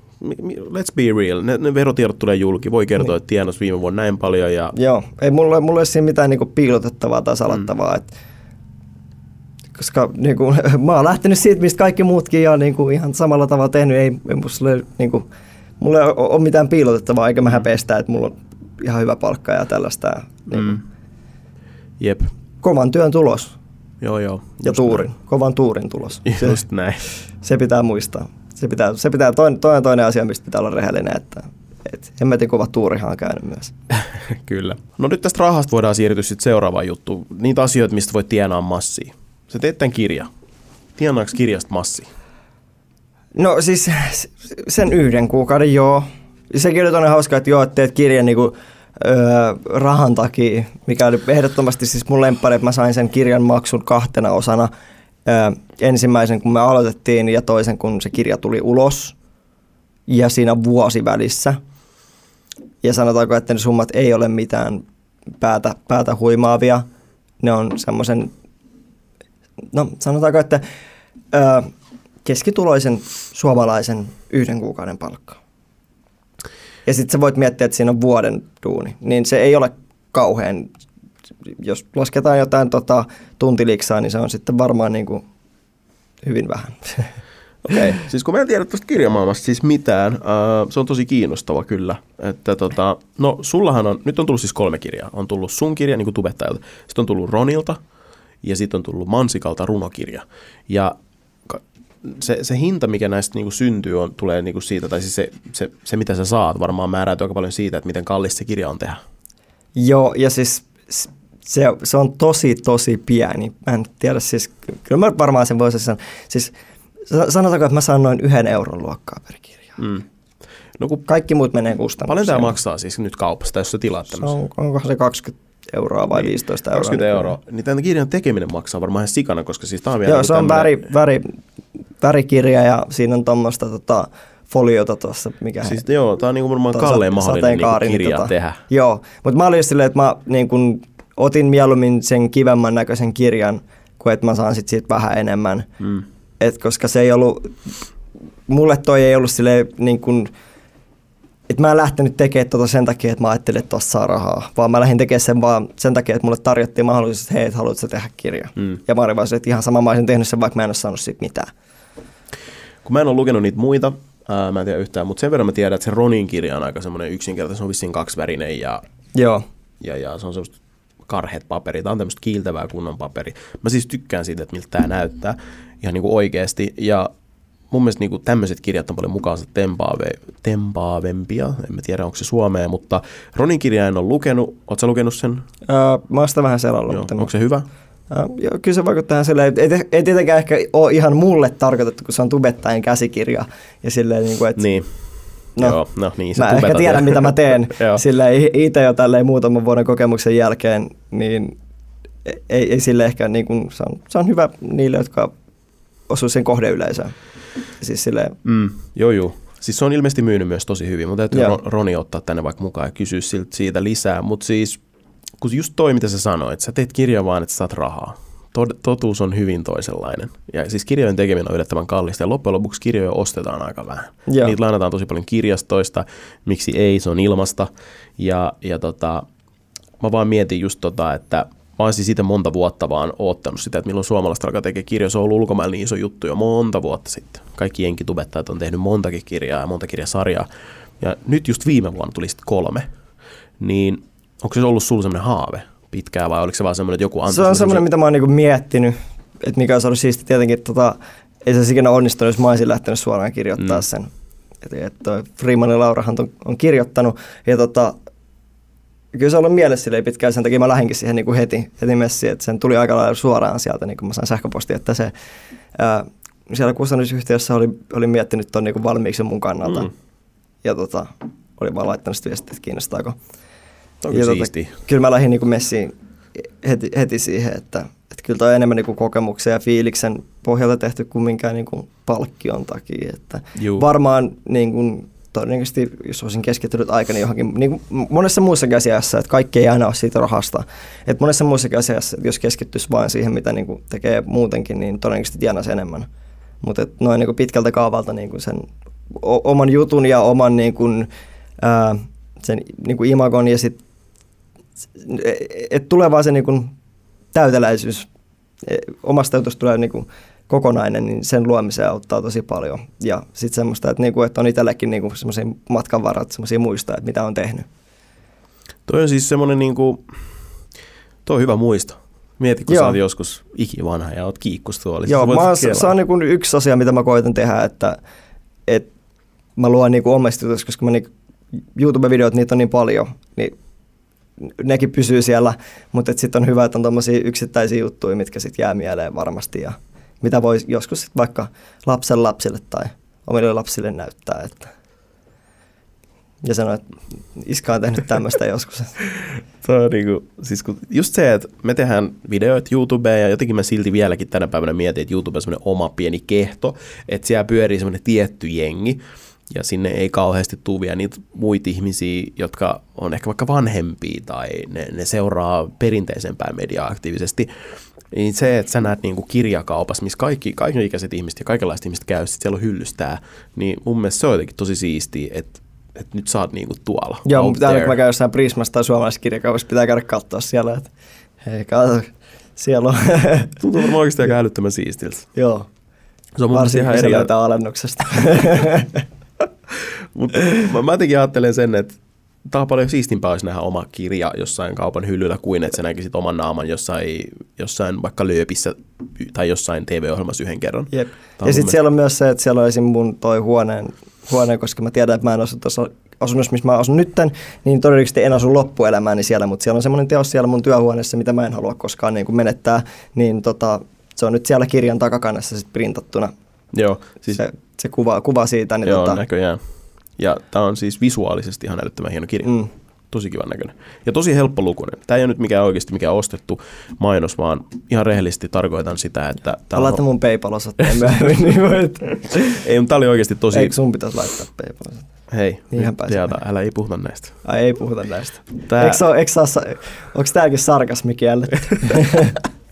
let's be real, ne, ne verotiedot tulee julki, voi kertoa, niin. että tienos viime vuonna näin paljon. Ja... Joo, ei mulla, mulla ole siinä mitään niinku piilotettavaa tai salattavaa, mm. että koska niin kuin, *laughs* mä oon lähtenyt siitä, mistä kaikki muutkin on niin kuin, ihan samalla tavalla tehnyt. Ei, ei mulla, niin kuin, mulla ei ole mitään piilotettavaa, eikä mä häpeä sitä, että mulla on ihan hyvä palkka ja tällaista. Niin mm. Jep. Kovan työn tulos. Joo, joo. Ja tuurin. Näin. Kovan tuurin tulos. *laughs* Just se, näin. Se pitää muistaa se pitää, se pitää toinen, toinen, toinen asia, mistä pitää olla rehellinen, että et hemmetin kova tuurihan on käynyt myös. *laughs* Kyllä. No nyt tästä rahasta voidaan siirtyä sitten seuraavaan juttuun. Niitä asioita, mistä voi tienaa massia. Sä teet tämän kirja. Tienaako kirjasta massi? No siis sen yhden kuukauden joo. Sekin oli hauska, että joo, että teet kirjan niinku, öö, rahan takia, mikä oli ehdottomasti siis mun lemppari, että mä sain sen kirjan maksun kahtena osana – ensimmäisen, kun me aloitettiin, ja toisen, kun se kirja tuli ulos. Ja siinä vuosi välissä. Ja sanotaanko, että ne summat ei ole mitään päätä, päätä huimaavia. Ne on semmoisen, no sanotaanko, että ö, keskituloisen suomalaisen yhden kuukauden palkka. Ja sitten sä voit miettiä, että siinä on vuoden duuni. Niin se ei ole kauhean jos lasketaan jotain tota, tuntiliksaa, niin se on sitten varmaan niin kuin hyvin vähän. *laughs* Okei, okay. siis kun mä en tiedä tuosta kirjamaailmasta siis mitään, äh, se on tosi kiinnostava kyllä. Että tota, no sullahan on, nyt on tullut siis kolme kirjaa. On tullut sun kirja niin kuin tubettajalta, sitten on tullut Ronilta ja sitten on tullut Mansikalta runokirja. Ja se, se hinta, mikä näistä niinku syntyy, on, tulee niinku siitä, tai siis se, se, se, mitä sä saat, varmaan määräytyy aika paljon siitä, että miten kallis se kirja on tehdä. Joo, ja siis se, se on tosi, tosi pieni. Mä en tiedä, siis kyllä mä varmaan sen voisin sanoa. Siis sanotaanko, että mä saan noin yhden euron luokkaa per kirja. Mm. No kun, Kaikki muut menee kustannuksiin. paljon tämä maksaa siis nyt kaupasta, jos sä tilaat Se tämmöisen? on, onkohan se 20 euroa vai 15 euroa? 20 euroa. Niin tämän kirjan tekeminen maksaa varmaan ihan sikana, koska siis tämä on vielä Joo, se on tämmönen- väri, väri, värikirja ja siinä on tuommoista tota, foliota tuossa, mikä Siis joo, tämä on niinku varmaan kallein sa- mahdollinen niinku niin kirja tehdä. Joo, mutta mä olin just silleen, että mä niin kun, otin mieluummin sen kivemmän näköisen kirjan, kuin että mä saan sit siitä vähän enemmän. Mm. Et koska se ei ollut, mulle toi ei ollut silleen niin kun, että mä en lähtenyt tekemään tota sen takia, että mä ajattelin, että tosta saa rahaa, vaan mä lähdin tekemään sen vaan sen takia, että mulle tarjottiin mahdollisuus, että hei, et haluatko tehdä kirja. Mm. Ja mä olin vaan että ihan sama mä olisin tehnyt sen, vaikka mä en ole saanut siitä mitään. Kun mä en ole lukenut niitä muita, ää, mä en tiedä yhtään, mutta sen verran mä tiedän, että se Ronin kirja on aika semmoinen yksinkertainen, se on vissiin kaksivärinen ja, Joo. ja, ja se on semmoista karheat paperit, tämä on tämmöistä kiiltävää kunnon paperi. Mä siis tykkään siitä, että miltä tämä näyttää ihan niin kuin oikeasti ja mun mielestä niin tämmöiset kirjat on paljon mukaansa tempaave, tempaavempia, en mä tiedä onko se suomea, mutta Ronin kirja en ole lukenut, sä lukenut sen? Öö, mä oon sitä vähän selalla, Joo. mutta Onko se hyvä? Joo, kyllä se vaikuttaa ihan silleen, että ei, ei tietenkään ehkä ole ihan mulle tarkoitettu, kun se on tubettajan käsikirja. Ja silleen, niin kuin, että Niin. No, Joo, no niin, se mä ehkä tiedän, ja- mitä mä teen. *laughs* Joo. Silleen itse jo tälleen muutaman vuoden kokemuksen jälkeen, niin ei, ei sille ehkä, niin kuin, se, on, se on hyvä niille, jotka osuu sen kohdeyleisöön. Siis silleen, Mm, joo, joo. Siis se on ilmeisesti myynyt myös tosi hyvin, mutta täytyy Joo. Ro- Roni ottaa tänne vaikka mukaan ja kysyä siltä siitä lisää. Mutta siis, kun just toi, mitä sä sanoit, sä teet kirjan vaan, että sä saat rahaa. Tod- totuus on hyvin toisenlainen. Ja siis kirjojen tekeminen on yllättävän kallista ja loppujen lopuksi kirjoja ostetaan aika vähän. Joo. Niitä lainataan tosi paljon kirjastoista, miksi ei, se on ilmasta. Ja, ja tota, mä vaan mietin just tota, että mä oon siis itse monta vuotta vaan oottanut sitä, että milloin suomalaiset alkaa tekemään kirjoja. Se on ollut ulkomailla niin iso juttu jo monta vuotta sitten. Kaikki jenkitubettajat on tehnyt montakin kirjaa ja monta kirjasarjaa. Ja nyt just viime vuonna tuli sitten kolme. Niin onko se ollut sulla semmoinen haave pitkään vai oliko se vaan semmoinen, että joku antoi se on semmoinen, mitä mä oon niinku miettinyt, että mikä olisi ollut siisti tietenkin, tota, ei se ikinä onnistunut, jos mä olisin lähtenyt suoraan kirjoittaa Mm. sen. Että et toi Freeman ja Laurahan on, on kirjoittanut, ja tota, kyllä se on ollut mielessä silleen pitkään, sen takia mä lähdinkin siihen niinku heti, heti messiin, että sen tuli aika lailla suoraan sieltä, niin kuin mä sain sähköpostia, että se ää, siellä kustannusyhtiössä oli, oli miettinyt ton niinku valmiiksi mun kannalta, mm. ja tota, oli vaan laittanut sitä viestiä, että kiinnostaako. On Ja tota. Kyllä mä lähdin niin messiin heti, heti siihen, että, että kyllä toi on enemmän niin kokemuksen ja fiiliksen pohjalta tehty kuin minkään niin kuin palkkion takia. Että Juu. varmaan niin kuin, todennäköisesti, jos olisin keskittynyt aikani johonkin, niin kuin monessa muussakin asiassa, että kaikki ei aina ole siitä rahasta. Että monessa muussakin asiassa, että jos keskittyisi vain siihen, mitä niin kuin tekee muutenkin, niin todennäköisesti tienaisi enemmän. Mutta noin niin kuin pitkältä kaavalta niin kuin sen o- oman jutun ja oman niin kuin, ää, sen niin kuin imagon ja sitten että tulee vaan se niin kuin täyteläisyys, E, omasta jutusta tulee niin kuin kokonainen, niin sen luomiseen auttaa tosi paljon. Ja sitten semmoista, että, niin kuin, että on itsellekin niin semmoisia matkan varat, semmoisia muistaa, että mitä on tehnyt. Toi on siis semmoinen niinku, toi on hyvä muisto. Mieti, kun Joo. sä oot joskus ikivanha ja oot kiikkustuolissa. Joo, mä, kelaa. se on niin kuin yksi asia, mitä mä koitan tehdä, että, että mä luon niin kuin omista jutuista, koska mä niin, YouTube-videot, niitä on niin paljon, niin nekin pysyy siellä, mutta sitten on hyvä, että on tommosia yksittäisiä juttuja, mitkä sitten jää mieleen varmasti ja mitä voi joskus sit vaikka lapsen lapsille tai omille lapsille näyttää. Että ja sanoa, että iska on tehnyt tämmöistä *laughs* joskus. Toi on niinku, siis kun, just se, että me tehdään videoita YouTubeen ja jotenkin mä silti vieläkin tänä päivänä mietin, että YouTube on semmoinen oma pieni kehto, että siellä pyörii semmoinen tietty jengi ja sinne ei kauheasti tule vielä niitä muita ihmisiä, jotka on ehkä vaikka vanhempia tai ne, ne seuraa perinteisempää mediaa aktiivisesti. Niin se, että sä näet niinku kirjakaupassa, missä kaikki, kaikenikäiset ihmiset ja kaikenlaiset ihmiset käy, sit siellä on hyllystää, niin mun mielestä se on jotenkin tosi siistiä, että, että nyt sä oot niinku tuolla. Joo, aina kun mä käyn jossain Prismassa tai suomalaisessa kirjakaupassa, pitää käydä katsoa siellä, että hei, kato, siellä on. *laughs* Tuntuu varmaan oikeasti aika älyttömän siistiltä. Joo, Se on varsinkin ihan kun se eri. löytää alennuksesta. *laughs* Mutta mä, mä jotenkin ajattelen sen, että tää on paljon siistimpää, jos nähdä oma kirja jossain kaupan hyllyllä, kuin että sä näkisit oman naaman jossain, jossain vaikka lööpissä tai jossain TV-ohjelmassa yhden kerran. Jep. Ja sitten siellä on myös se, että siellä on esim. mun toi huoneen, huone, koska mä tiedän, että mä en asu tuossa asunnossa, missä mä asun nytten, niin todennäköisesti en asu loppuelämääni siellä, mutta siellä on semmoinen teos siellä mun työhuoneessa, mitä mä en halua koskaan niin kuin menettää, niin tota, se on nyt siellä kirjan takakannessa sitten printattuna. Joo, siis se, se kuva, kuva siitä. Niin joo, tota, näköjään. Ja tämä on siis visuaalisesti ihan älyttömän hieno kirja. mm, Tosi kivan näköinen. Ja tosi helppolukuinen. Tämä ei ole nyt mikään oikeasti mikään ostettu mainos, vaan ihan rehellisesti tarkoitan sitä, että... tää Mä laitan mun PayPal-osoitteen *laughs* myöhemmin, niin voit. Ei, mutta tämä oli oikeasti tosi... Eikö sun pitäisi laittaa PayPal? Hei, Niinhän nyt älä ei puhuta näistä. Ai ei puhuta näistä. Tää- Eikö, se ole, eikö saa, onko tämäkin sarkasmi kielletty? *laughs*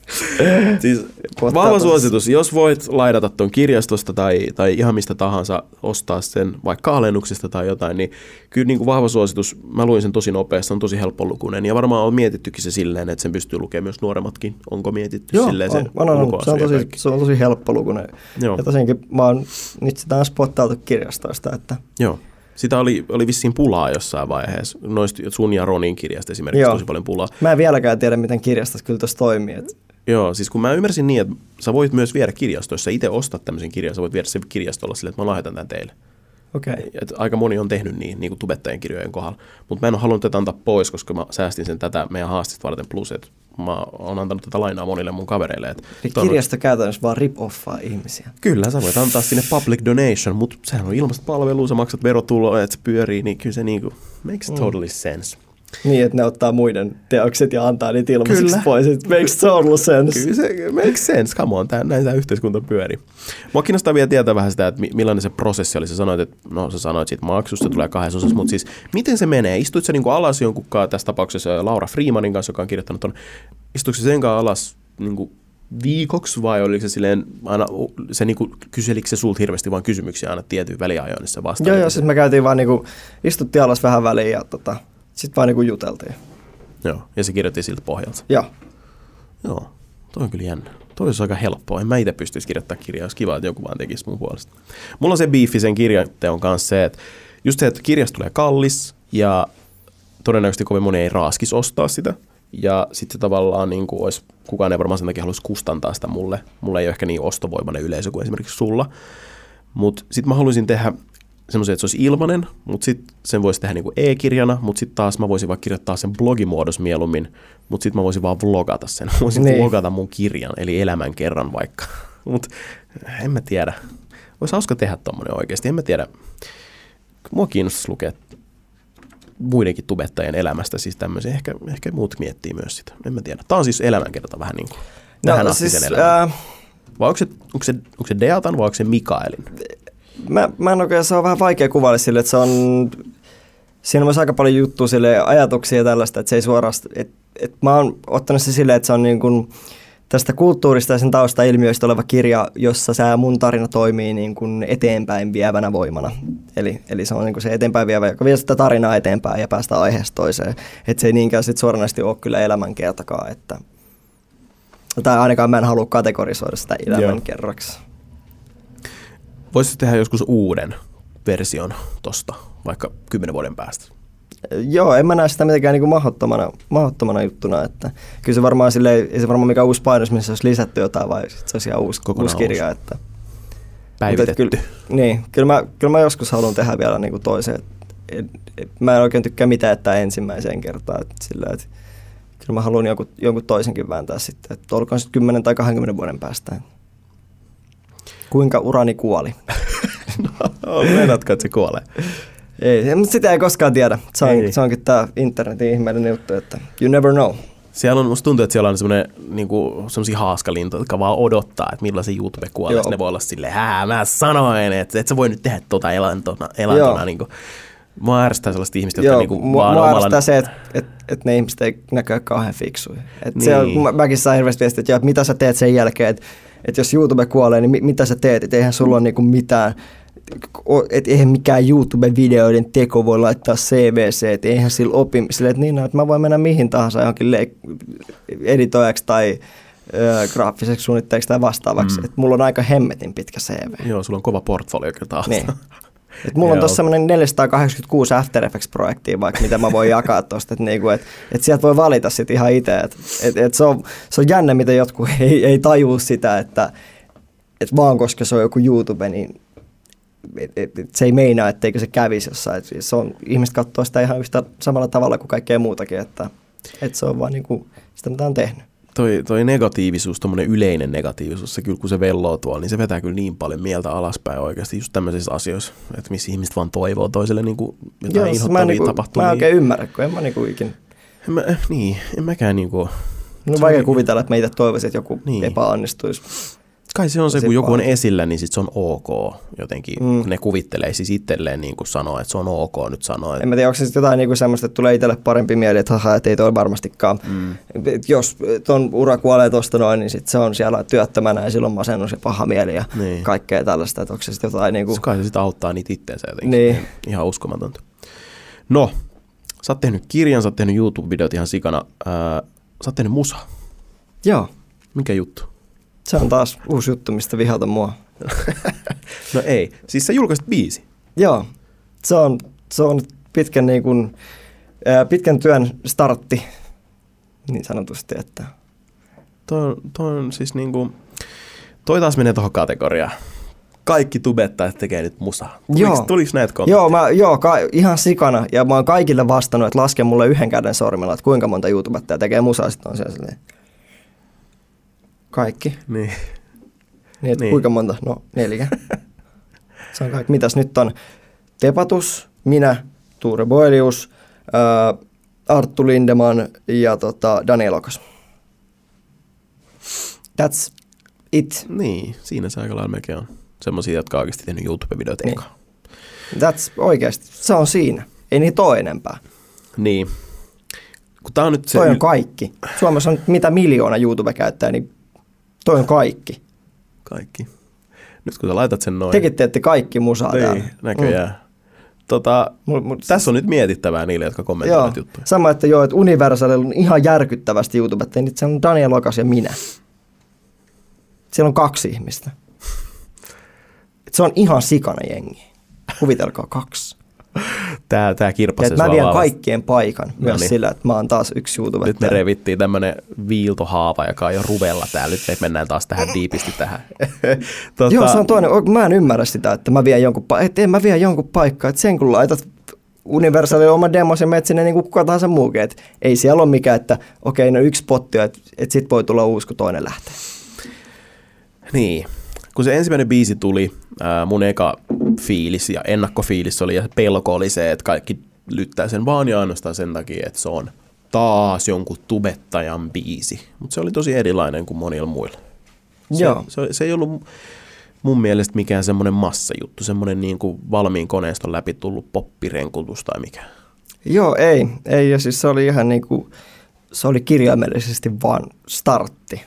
*laughs* Siis vahva suositus, jos voit laidata tuon kirjastosta tai, tai ihan mistä tahansa ostaa sen vaikka alennuksesta tai jotain, niin kyllä niin kuin vahva suositus, mä luin sen tosi nopeasti, se on tosi helppolukuinen ja varmaan on mietittykin se silleen, että sen pystyy lukemaan myös nuoremmatkin. Onko mietitty Joo, silleen on, se on, on, Se, on tosi, kaikki? se on tosi helppolukuinen. Joo. Ja tosiaankin mä oon nyt sitä on spottailtu kirjastoista, että Joo. Sitä oli, oli vissiin pulaa jossain vaiheessa. Noista sun ja Ronin kirjasta esimerkiksi Joo. tosi paljon pulaa. mä en vieläkään tiedä, miten kirjastossa kyllä tuossa toimii. Et, Joo, siis kun mä ymmärsin niin, että sä voit myös viedä sä itse ostat tämmöisen kirjan, sä voit viedä sen kirjastolla silleen, että mä lahjoitan tämän teille. Okei. Okay. Et aika moni on tehnyt niin, niin kuin tubettajien kirjojen kohdalla. Mutta mä en ole halunnut tätä antaa pois, koska mä säästin sen tätä meidän haastista varten. Plus, että mä oon antanut tätä lainaa monille mun kavereille. Et kirjasto käytännössä vaan rip-offaa ihmisiä. Kyllä, sä voit antaa sinne public donation, mutta sehän on ilmasta palvelua, sä maksat verotuloa, että se pyörii, niin kyllä se niinku makes totally sense. Niin, että ne ottaa muiden teokset ja antaa niitä ilmaiseksi Kyllä. pois. It makes total sense. Kyllä se makes sense, come on, tää, näin tämä yhteiskunta pyörii. Mua kiinnostaa vielä tietää vähän sitä, että mi- millainen se prosessi oli. Sä sanoit, että no sä sanoit siitä maksusta, tulee kahdessa osassa, mutta siis miten se menee? Istuit sä niinku alas jonkun tässä tapauksessa Laura Freemanin kanssa, joka on kirjoittanut ton, istuiko se sen kanssa alas niinku viikoksi vai oliko se silleen aina, se niinku, kyselikö se sulta hirveästi vaan kysymyksiä aina tietyin väliajoin, niin se vastaa. Joo, joo, siis me käytiin vaan niinku, istuttiin alas vähän väliin ja tota, sitten vaan niinku juteltiin. Joo, ja se kirjoitti siltä pohjalta. Joo. Joo, toi on kyllä jännä. Toi olisi aika helppoa. En mä itse pystyisi kirjoittamaan kirjaa, olisi kiva, että joku vaan tekisi mun puolesta. Mulla on se biifi sen kirjanteon kanssa se, että just se, että kirjasta tulee kallis ja todennäköisesti kovin moni ei raaskis ostaa sitä. Ja sitten tavallaan niin kuin olisi, kukaan ei varmaan sen takia haluaisi kustantaa sitä mulle. Mulla ei ole ehkä niin ostovoimainen yleisö kuin esimerkiksi sulla. Mutta sitten mä haluaisin tehdä semmoisen, että se olisi ilmanen, mutta sitten sen voisi tehdä niinku e-kirjana, mutta sitten taas mä voisin vaikka kirjoittaa sen blogimuodossa mieluummin, mutta sitten mä voisin vaan vlogata sen. Mä *laughs* voisin Niin. niin. vlogata mun kirjan, eli elämän kerran vaikka. *laughs* mutta en mä tiedä. Olisi hauska tehdä tommonen oikeasti, en mä tiedä. Mua kiinnostaisi lukea muidenkin tubettajien elämästä, siis tämmöisiä. Ehkä, ehkä muut miettii myös sitä, en mä tiedä. Tämä on siis elämänkerta vähän niin kuin tähän asti sen elämän. äh, Vai onko se, onko se, onko se Deatan vai onko se Mikaelin? Mä, mä en oikein, se on vähän vaikea kuvailla sille, että se on, siinä on myös aika paljon juttua sille ajatuksia ja tällaista, että se ei suoraan, että, että mä oon ottanut se silleen, että se on niin kuin tästä kulttuurista ja sen taustailmiöistä oleva kirja, jossa tämä mun tarina toimii niin kuin eteenpäin vievänä voimana. Eli, eli se on niin kuin se eteenpäin vievä, joka vie sitä tarinaa eteenpäin ja päästä aiheesta toiseen. Että se ei niinkään sit suoranaisesti ole kyllä elämänkertakaan, että tai ainakaan mä en halua kategorisoida sitä elämänkerraksi. Voisitko tehdä joskus uuden version tosta, vaikka kymmenen vuoden päästä? Joo, en mä näe sitä mitenkään niin mahdottomana, mahdottomana juttuna, että kyllä se varmaan silleen, ei se varmaan mikään uusi painos, missä olisi lisätty jotain, vai sit se olisi ihan uusi, Kokonaan uusi kirja. Että, Päivitetty. Mutta et Kyllä, niin, kyllä mä, kyllä mä joskus haluan tehdä vielä niin kuin toisen. Et, et, et, mä en oikein tykkää mitään, että ensimmäiseen kertaan. Et sillä, et, kyllä mä haluan jonkun, jonkun toisenkin vääntää sitten, että olkoon sitten 10 tai 20 vuoden päästä. Kuinka urani kuoli? *laughs* no, meinaatko, että se kuolee? Ei, mutta sitä ei koskaan tiedä. Se, on, Ei. se onkin tämä internetin ihmeellinen juttu, että you never know. Siellä on, musta tuntuu, että siellä on semmoinen niinku, semmosia haaskalintoja, jotka vaan odottaa, että milloin se YouTube kuolee. Ne voi olla silleen, hää, mä sanoin, että et sä voi nyt tehdä tota elantona. elantona Joo. niinku. Mua ärsyttää sellaista ihmistä, jotka Joo, niinku, mua, vaan mua omalla... se, että et, et ne ihmiset ei näköjään kauhean fiksuja. Et se on, Niin. mä, mäkin saan hirveästi viestiä, että, että mitä sä teet sen jälkeen, että et jos YouTube kuolee, niin mi, mitä sä teet, että eihän sulla ole niinku mitään, että eihän mikään YouTube-videoiden teko voi laittaa CVC, että eihän sillä opi, sille, että niin, no, että mä voin mennä mihin tahansa johonkin leik- editoijaksi tai ö, graafiseksi suunnittelijaksi tai vastaavaksi, Mm. että mulla on aika hemmetin pitkä CV. Joo, sulla on kova portfolio kyllä taas. Niin. *laughs* Et mulla on Joo. tuossa semmoinen 486 After Effects-projektia, vaikka mitä mä voin jakaa tuosta, että niinku, et, et sieltä voi valita sit ihan itse. Et, et, et se, on, se on jännä, miten jotkut *laughs* ei, ei tajua sitä, että et vaan koska se on joku YouTube, niin et, et, et se ei meinaa, etteikö se kävisi jossain. Et se on, ihmiset katsoo sitä ihan yhtä samalla tavalla kuin kaikkea muutakin, että et se on vaan niinku sitä, mitä on tehnyt. Toi, toi negatiivisuus, tommonen yleinen negatiivisuus, se kyllä kun se velloo tuolla, niin se vetää kyllä niin paljon mieltä alaspäin oikeasti just tämmöisissä asioissa, että missä ihmiset vaan toivoo toiselle niin kuin jotain Joo, inhottavia mä, niinku, tapahtumia. mä en oikein ymmärrä, kun en mä niinku ikin. En mä, niin, en mäkään niinku, No vaikea on- kuvitella, että meitä toivoisi, että joku niin. epäonnistuisi. Kai se on se, Se kun joku on esillä, niin sit se on ok jotenkin, mm. Kun ne kuvittelee siis itselleen niin kuin sanoo, että se on ok nyt sanoa, että En mä tiedä, onko se sitten jotain niinku semmoista, että tulee itselle parempi mieli, että haha, että ei toi varmastikaan. mm, Et Jos ton ura kuolee tosta noin, niin sit se on siellä työttömänä ja silloin masennus ja paha mieli ja Niin. niin. kaikkea tällaista. Että onko se sitten jotain niinku... se kai se sitten auttaa niitä itteensä jotenkin. Niin. Ihan uskomatonta. No, sä oot tehnyt kirjan, sä oot tehnyt YouTube-videot ihan sikana. Ää, sä oot tehnyt musa. Joo, Mikä juttu? Se on taas uusi juttu, mistä vihata mua. *laughs* No ei. Siis sä julkaisit biisi. Joo, se on, se on pitkän, niin kuin, ää, pitkän työn startti, niin sanotusti, että Toi, on- toi on siis niinku... Toi taas menee tuohon kategoriaan. Kaikki tubettajat tekee nyt musaa. Tuliks, Joo. tuliks näitä kommentteja? Joo, mä, joo ka, ihan sikana. Ja mä oon kaikille vastannut, että laske mulle yhden käden sormella, että kuinka monta YouTubettajaa tekee musaa. Sitten on siellä silleen, kaikki. Niin. Niin, että Niin. niin. kuinka monta? No neljä. *laughs* Se on kaikki. Mitäs nyt on? Tepatus, minä, Tuure Boelius, ää, Arttu Lindeman ja tota, Daniel Okas. That's it. Niin, siinä se aika lailla on. Semmoisia, jotka on oikeasti tehnyt YouTube-videoita Niin. eka. That's oikeasti. Se on siinä. Ei niitä ole enempää. Niin. Kun tää on nyt se... Se toi on kaikki. Suomessa on mitä miljoona YouTube-käyttäjää, niin toi on kaikki. Kaikki. Nyt kun sä laitat sen noin. Tekin teette kaikki musaa täällä. niin, näköjään. Mm. Tota, Mut, mut, tässä on nyt mietittävää niille, jotka kommentoivat Joo, juttuja. sama, että joo, että Universalilla on ihan järkyttävästi YouTubetta, niin se on Daniel Lokas ja minä. Siellä on kaksi ihmistä. *laughs* Et se on ihan sikana jengi. Kuvitelkaa kaksi. *laughs* Tää, tää että mä vien kaikkien paikan No myös niin. sillä, että mä oon taas yksi YouTubettaja. Nyt me revittiin tämmönen viiltohaava, joka on jo ruvella täällä. Nyt me mennään taas tähän diipisti tähän. tota, *laughs* Joo, se on toinen. Mä en ymmärrä sitä, että mä vien jonkun paikkaa. Että en mä vie jonkun paikkaa. Että sen kun laitat Universalille oma demos ja menet sinne niin kuin kuka tahansa muukin. Että ei siellä ole mikään, että okei, no yksi potti, että, että sit voi tulla uusi, kun toinen lähtee. Niin. Kun se ensimmäinen biisi tuli, ää, mun eka fiilis ja ennakkofiilis oli ja pelko oli se, että kaikki lyttää sen vaan ja ainoastaan sen takia, että se on taas jonkun tubettajan biisi. Mutta se oli tosi erilainen kuin monilla muilla. Se, Joo. Se, se ei ollut mun mielestä mikään semmoinen massajuttu, semmoinen niin kuin valmiin koneiston läpi tullut poppirenkutus tai mikä. Joo, ei. Ei, ja siis se oli ihan niin kuin, se oli kirjaimellisesti vaan startti.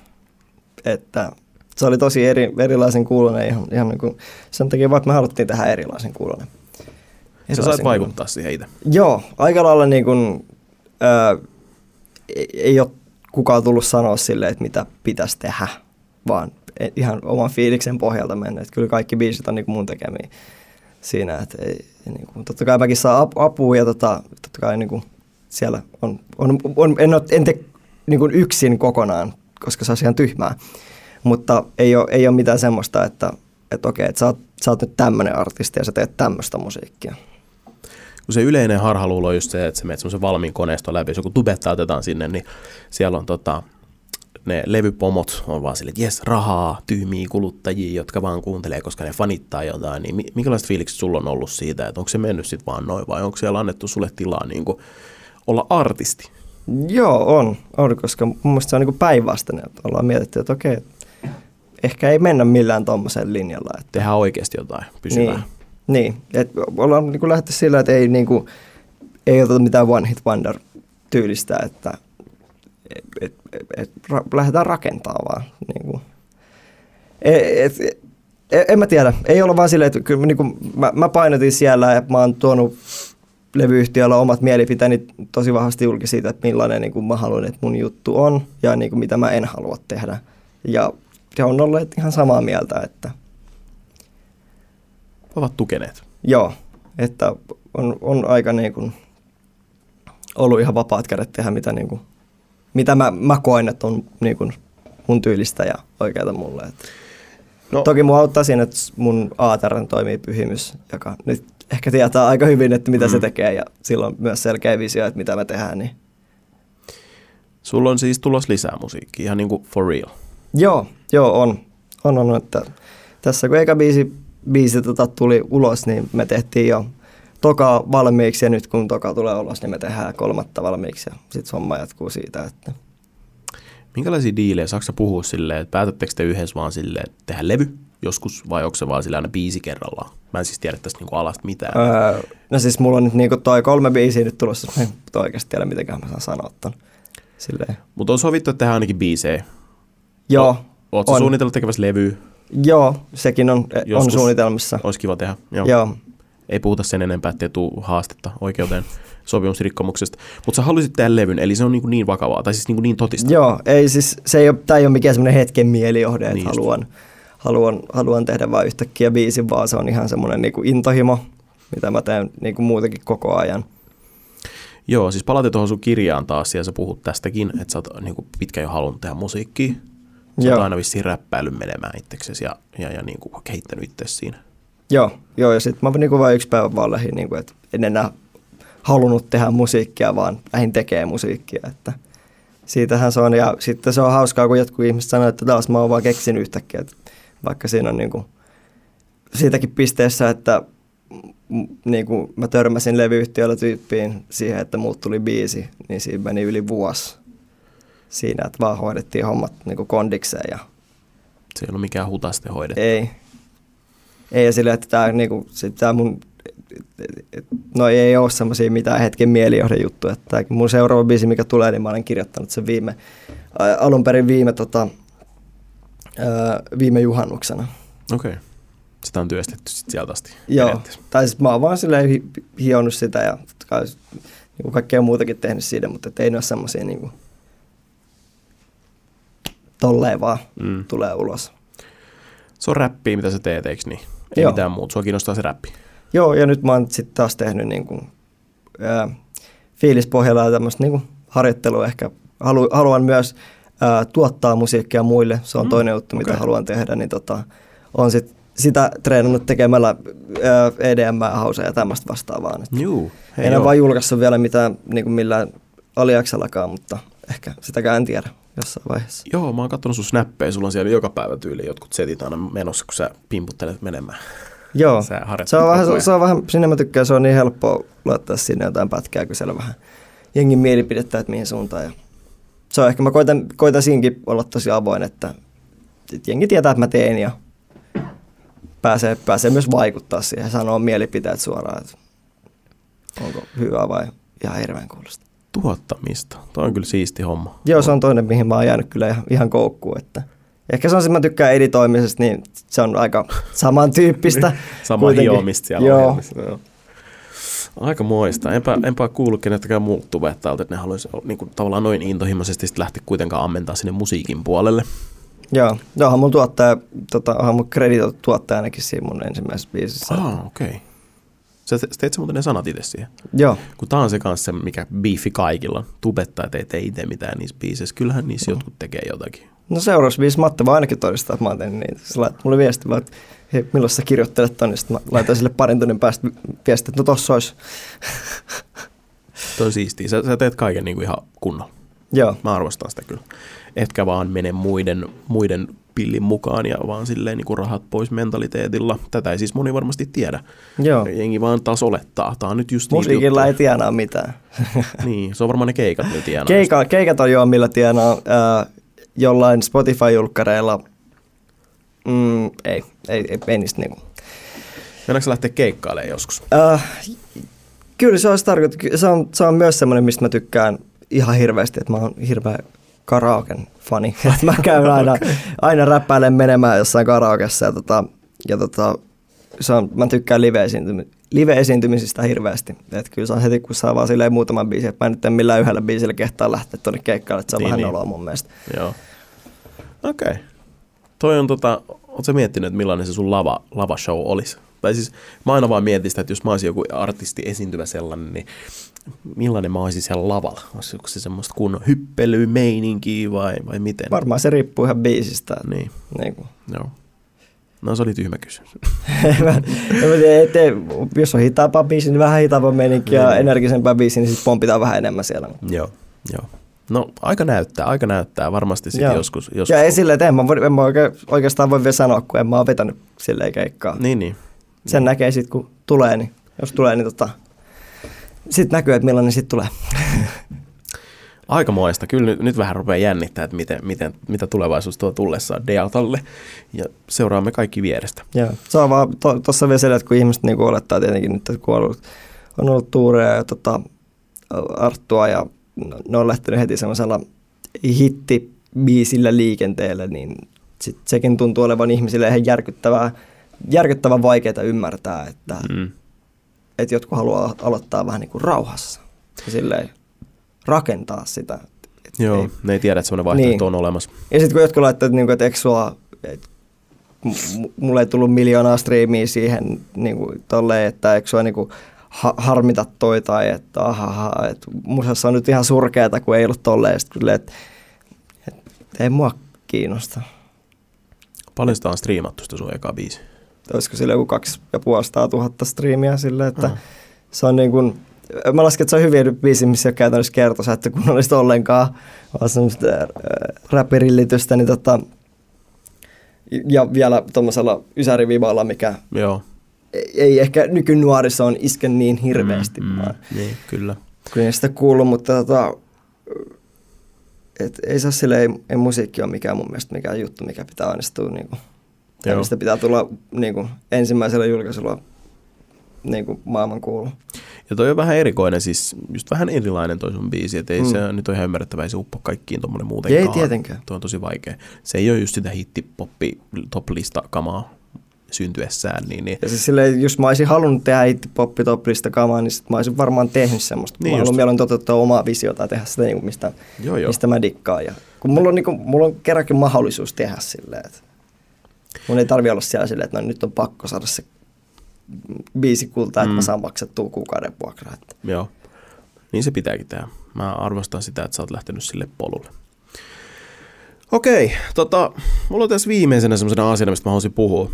Että se oli tosi eri, erilaisen kuulonen ihan, ihan niin kuin, sen takia että me haluttiin tehdä erilaisen kuulonen. Sä Erilaisen sait kuulonen. vaikuttaa siihen itse. Joo, aika lailla niin kuin, ää, ei, ei ole kukaan tullut sanoa silleen, että mitä pitäisi tehdä, vaan e- ihan oman fiiliksen pohjalta mennä. Että kyllä kaikki biisit on niin kuin mun tekemiä siinä, että ei, niin kuin, totta kai mäkin saan ap- apua ja tota, totta kai niin kuin siellä on, on, on en, ole, en tee niin kuin yksin kokonaan, koska se on ihan tyhmää, mutta ei ole, ei ole mitään semmoista, että, että okei, että sä oot, sä oot nyt tämmöinen artisti ja sä teet tämmöistä musiikkia. kun se yleinen harhaluulo on just se, että sä menet semmoisen valmiin koneiston läpi, jos joku tubetta otetaan sinne, niin siellä on tota, ne levypomot on vaan silleen, että jes, rahaa, tyhmiä kuluttajia, jotka vaan kuuntelee, koska ne fanittaa jotain, niin mi- minkälaiset fiilikset sulla on ollut siitä, että onko se mennyt sitten vaan noin, vai onko siellä annettu sulle tilaa niin kuin olla artisti? Joo, on, on koska mun mielestä se on niin päinvastainen, että ollaan mietitty, että okei, ehkä ei mennä millään tuommoisella linjalla. Että, Tehdään oikeasti jotain pysyvää. niin, niin, että ollaan niin lähdetty sillä, että ei, niin kuin, ei oteta mitään one hit wonder tyylistä, että et, et, et, et, ra, lähdetään rakentamaan vaan. Niin kuin. Et, et, et, en mä tiedä, ei olla vaan silleen, että kyllä niin kuin, mä, mä painotin siellä ja mä oon tuonut levyyhtiöllä omat mielipiteeni tosi vahvasti julki siitä, että millainen niin kuin mä haluan, että mun juttu on ja niin kuin, mitä mä en halua tehdä. Ja he on olleet ihan samaa mieltä, että Ovat tukeneet. joo, että on, on aika niin kuin ollut ihan vapaat kädet tehdä, mitä, niin kuin, mitä mä, mä koen, että on niin kuin mun tyylistä ja oikeata mulle. Että. No, Toki mua auttaa siinä, että mun ATR toimii pyhimys, joka nyt ehkä tietää aika hyvin, että mitä mm. se tekee ja silloin myös selkeä visio, että mitä me tehdään. Niin. Sulla on siis tulos lisää musiikkia, ihan niin kuin for real. Joo, joo on. On, on, että tässä kun eka biisi, biisi tota tuli ulos, niin me tehtiin jo toka valmiiksi ja nyt kun toka tulee ulos, niin me tehdään kolmatta valmiiksi ja sitten homma jatkuu siitä, että Minkälaisia diilejä saako puhua silleen, että päätättekö te yhdessä vaan silleen, että tehdään levy joskus vai onko se vaan sillä aina biisi kerrallaan? Mä en siis tiedä tästä niinku alasta mitään. Öö, no siis mulla on nyt niinku toi kolme biisiä nyt tulossa, mä en oikeasti tiedä mitenkään mä saan sanoa ton. Mutta on sovittu, että tehdään ainakin biisejä. Joo, Oletko on. suunnitellut tekevässä levyä? Joo, sekin on, on Joskus. suunnitelmassa. Olisi kiva tehdä. Joo. Joo. Ei puhuta sen enempää, ettei tuu haastetta oikeuteen sopimusrikkomuksesta. Mutta sä haluaisit tehdä levyn, eli se on niin, niin vakavaa, tai siis niin, niin totista. Joo, ei siis, se ei ole, tää ei ole mikään semmoinen hetken mielijohde, että Niin haluan, haluan, haluan tehdä vain yhtäkkiä biisin, vaan se on ihan semmoinen niinku intohimo, mitä mä teen niinku muutenkin koko ajan. Joo, siis palataan tuohon sun kirjaan taas, ja sä puhut tästäkin, että sä oot niin pitkään jo halunnut tehdä musiikkia. Sä oot aina vissiin räppäillyt menemään itseksesi ja, ja, ja niin kuin kehittänyt itse siinä. Joo, joo ja sitten mä niinku vain yksi päivä vaan lähdin, niinku, että en enää halunnut tehdä musiikkia, vaan lähdin tekee musiikkia, että siitähän se on. Ja sitten se on hauskaa, kun jotkut ihmiset sanoo, että taas mä oon vaan keksinyt yhtäkkiä, että vaikka siinä on niinku siitäkin pisteessä, että m- niinku mä törmäsin levyyhtiöllä tyyppiin siihen, että muut tuli biisi, niin siinä meni yli vuosi siinä, että vaan hoidettiin hommat niinku kondikseen ja Se ei ollut mikään hutaste hoidettu. ei. Ei ja sillä, että tämä niinku, sit tää mun, no ei ole semmoisia mitään hetken mielijohdejuttuja. Että tää mun seuraava biisi, mikä tulee, niin mä olen kirjoittanut sen viime, alun perin viime, tota, viime juhannuksena. Okei. Okay. Sitä on työstetty sit sieltä asti. Joo, tai siis mä oon vaan silleen hi- hionut sitä ja kai niinku kaikkea muutakin tehnyt siitä, mutta ei ne ole semmoisia niinku, tolleen vaan Mm. tulee ulos. Se on räppiä, mitä sä teet, eikö niin? Ei Joo. mitään muuta. Sua kiinnostaa se räppi. Joo, ja nyt mä oon sitten taas tehnyt niinku, ää, fiilispohjalla ja tämmöistä niinku harjoittelua ehkä. Halu, haluan myös ää, tuottaa musiikkia muille, se on Mm, toinen juttu, mitä okei. haluan tehdä, niin tota, on sit sitä treenannut tekemällä ää, EDM, hausa ja tämmöistä vastaavaa. Juu. Hei, en ole vaan julkaissut vielä mitään niinku millään aliaksellakaan, mutta ehkä sitäkään en tiedä jossain vaiheessa. Joo, mä oon katsonut sun snappeja, sulla on siellä joka päivä tyyli jotkut setit aina menossa, kun sä pimputtelet menemään. Joo, se on, vähän, se on vähän, sinne mä tykkään, se on niin helppoa laittaa sinne jotain pätkää, kun siellä vähän jengin mielipidettä, että mihin suuntaan. Ja se on ehkä, mä koitan, koitan siinkin olla tosi avoin, että, että jengi tietää, että mä teen ja pääsee, pääsee myös vaikuttaa siihen, sanoa mielipiteet suoraan, että onko hyvä vai ihan hirveän kuulosta. Tuottamista. Toi on kyllä siisti homma. Joo, se on toinen, mihin mä oon jäänyt kyllä ihan, koukkuun, että Ehkä se on se, mä tykkään editoimisesta, niin se on aika *laughs* samantyyppistä. Sama kuitenkin. hiomista siellä Joo. ohjelmissa, Joo. Aika moista. Enpä, enpä kuullut kenestäkään muulta tubettajalta, että ne haluaisi niin kuin, tavallaan noin intohimoisesti lähteä kuitenkaan ammentaa sinne musiikin puolelle. Joo, no, onhan mun tuottaja, tota, onhan mun kreditoitu tuottaja ainakin siinä mun ensimmäisessä biisissä. Ah, okei. Okay. Sä te- teit sä muuten ne sanat itse siihen? Joo, Kun tää on se kanssa, mikä biifi kaikilla. Tubettajat ei tee itse mitään niissä biiseissä. Kyllähän niissä jotkut tekee jotakin. no seuraavaksi biisi Matte voi ainakin todistaa, että mä oon tehnyt niitä. Se laittoi mulle viesti, vaan, että hei, milloin sä kirjoittelet ton, niin sit mä laitoin sille parin tunnin päästä viesti, että no tossa olisi. Toi on siistiä. Sä, sä teet kaiken niin kuin ihan kunnolla. Joo, Mä arvostan sitä kyllä. Etkä vaan mene muiden, muiden pillin mukaan ja vaan silleen niin kuin rahat pois mentaliteetilla. Tätä ei siis moni varmasti tiedä. joo. Jengi vaan taas olettaa. Tää on nyt just Musiikilla ei tienaa mitään. *laughs* Niin, se on varmaan ne keikat nyt tienaa. Keika, keikat on joo, millä tienaa ää, jollain Spotify-julkkareilla. Mm, ei, ei, ei, ei niistä niinku. Mennäänkö lähteä keikkailemaan joskus? Äh, kyllä se, olisi tarkoitus. Se on, se on myös semmoinen, mistä mä tykkään ihan hirveästi, että mä oon hirveä karaoken fani. *laughs* Mä käyn aina, *laughs* aina räppäilen menemään jossain karaokessa ja, tota, ja tota, se on, mä tykkään live-esiintymi- live-esiintymisistä hirveästi. Että kyllä se on heti, kun saa vaan silleen muutaman biisin, että mä nyt en millään yhdellä biisillä kehtaa lähteä tuonne keikkaille, että se on Niin, vähän niin. noloa mun mielestä. Joo. Okei. Okay. Toi on tota, oot sä miettinyt, että millainen se sun lava, lava show olisi? Tai siis mä aina vaan mietin sitä, että jos mä olisin joku artisti esiintyvä sellainen, niin millainen mä olisin siellä lavalla? Olisiko se semmoista kunnon hyppelymeininkiä vai, vai miten? Varmaan se riippuu ihan biisistä. Niin, niin kuin. joo. No se oli tyhmä kysymys. *laughs* mä, mä tiedä, ettei, jos on hitaampaa biisi, niin vähän hitaampaa meininkiä ja Niin. energisempää biisi, niin sitten pompitaan vähän enemmän siellä. joo, joo. No aika näyttää, aika näyttää varmasti sitten joskus, joskus. Ja esille, että en mä, voi, en mä oikein, oikeastaan voi vielä sanoa, kun en mä ole vetänyt silleen keikkaa. Niin, niin. Sen näkee sitten, kun tulee, niin jos tulee, niin tota, sitten näkyy, että millainen sitten tulee. *laughs* Aikamoista. Kyllä nyt, nyt vähän rupeaa jännittää, että miten, miten, mitä tulevaisuus tuo tullessaan Deatalle. Ja seuraamme kaikki vierestä. Joo. Se on vaan tuossa to, vielä että kun ihmiset niinku olettaa tietenkin nyt, että kun on ollut, on ollut Tuurea ja tota, Arttua ja ne on lähtenyt heti semmoisella hittibiisillä liikenteelle, niin sit sekin tuntuu olevan ihmisille ihan järkyttävää, järkyttävän vaikeaa ymmärtää, että, mm. Että jotkut haluaa aloittaa vähän niin kuin rauhassa ja silleen rakentaa sitä. Joo, ei, ne ei tiedä, että semmoinen vaihtoehto niin. on olemassa. Ja sitten kun jotkut laittaa, että, niin kuin, että eikö sua, että mulle ei tullut miljoonaa striimiä siihen niin kuin, tolleen, että eikö sua niin kuin, ha- harmita toi tai että ahaha, että musassa on nyt ihan surkeata, kun ei ollut tolleen. Sitten että, että ei mua kiinnosta. Paljon sitä on striimattu sitä sun eka biisi? Olisiko sille joku kaksi ja puolestaan tuhatta striimiä sille, että uh-huh. se on niin kuin, mä lasken, että se on hyviä biisi, missä ei ole käytännössä kertosa, että kunnollista ollenkaan, vaan semmoista äh, räppirillitystä, niin tota, ja vielä tuommoisella ysärivivalla, mikä Joo ei ehkä nykynuorissa on isken niin hirveästi. Mm, mm, niin, kyllä. Kun ei sitä kuullut, mutta tota, et ei saa sille, ei, ei musiikki ole mikään mun mielestä mikään juttu, mikä pitää onnistua. Niin kuin, sitä pitää tulla niin kuin, ensimmäisellä julkaisulla niin kuin maailman kuulu. Ja toi on vähän erikoinen, siis just vähän erilainen toi sun biisi, että ei mm. se nyt ole ihan ymmärrettävä, ei se uppo kaikkiin tuommoinen muutenkaan. Ei tietenkään. Tuo on tosi vaikea. Se ei ole just sitä hittipoppi top-lista kamaa, syntyessään. Niin, niin. Ja siis silleen, jos mä olisin halunnut tehdä itse poppitoplista kamaa, niin sit mä olisin varmaan tehnyt semmoista. Niin mä haluan mieluun toteuttaa omaa visiota ja tehdä sitä, niin mistä, joo, joo. mistä mä dikkaan. Ja, kun mulla on, niin kuin, mulla on kerrankin mahdollisuus tehdä silleen, että mun ei tarvi olla siellä silleen, että no, nyt on pakko saada se biisi kultaa, että mm. mä saan maksettua kuukauden vuokraa. Että. Joo, niin se pitääkin tehdä. Mä arvostan sitä, että sä oot lähtenyt sille polulle. Okei, tota, mulla on tässä viimeisenä semmoisena asiana, mistä mä haluaisin puhua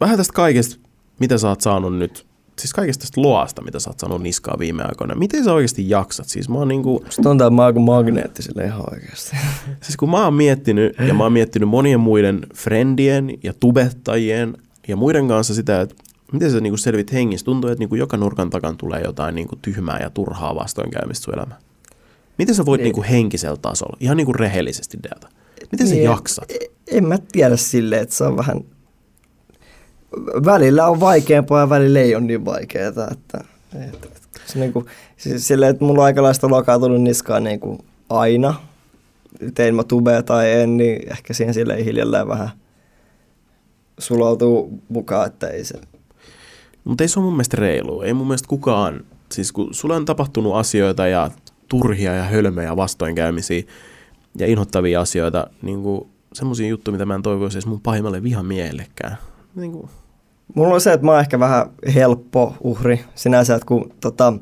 vähän tästä kaikesta, mitä sä oot saanut nyt, siis kaikesta tästä loasta, mitä sä oot saanut niskaa viime aikoina. Miten sä oikeasti jaksat? Siis mä oon niinku... Musta on tää magneetti sille ihan oikeasti. *laughs* Siis kun mä oon miettinyt, ja mä oon miettinyt monien muiden friendien ja tubettajien ja muiden kanssa sitä, että miten sä niinku selvit hengissä? Tuntuu, että niinku joka nurkan takan tulee jotain niinku tyhmää ja turhaa vastoinkäymistä sun elämään. Miten sä voit niin. niinku henkisellä tasolla, ihan niinku rehellisesti Delta? Miten niin, sä jaksat? En, en mä tiedä silleen, että se on vähän välillä on vaikeampaa ja välillä ei ole niin vaikeaa. Että, että, että, se niin kuin, silleen, että mulla on aikalaista lokaa tullut niskaan niin kuin aina. Tein mä tubea tai en, niin ehkä siihen silleen hiljalleen vähän sulautuu mukaan, että ei se... Mutta ei se ole mun mielestä reilu. Ei mun mielestä kukaan, siis kun sulla on tapahtunut asioita ja turhia ja hölmöjä vastoinkäymisiä ja inhottavia asioita, niin semmoisia juttuja, mitä mä en toivoisi edes mun pahimmalle vihamiehellekään. Niin kuin, Mulla on se, että mä oon ehkä vähän helppo uhri sinänsä, että kun tota,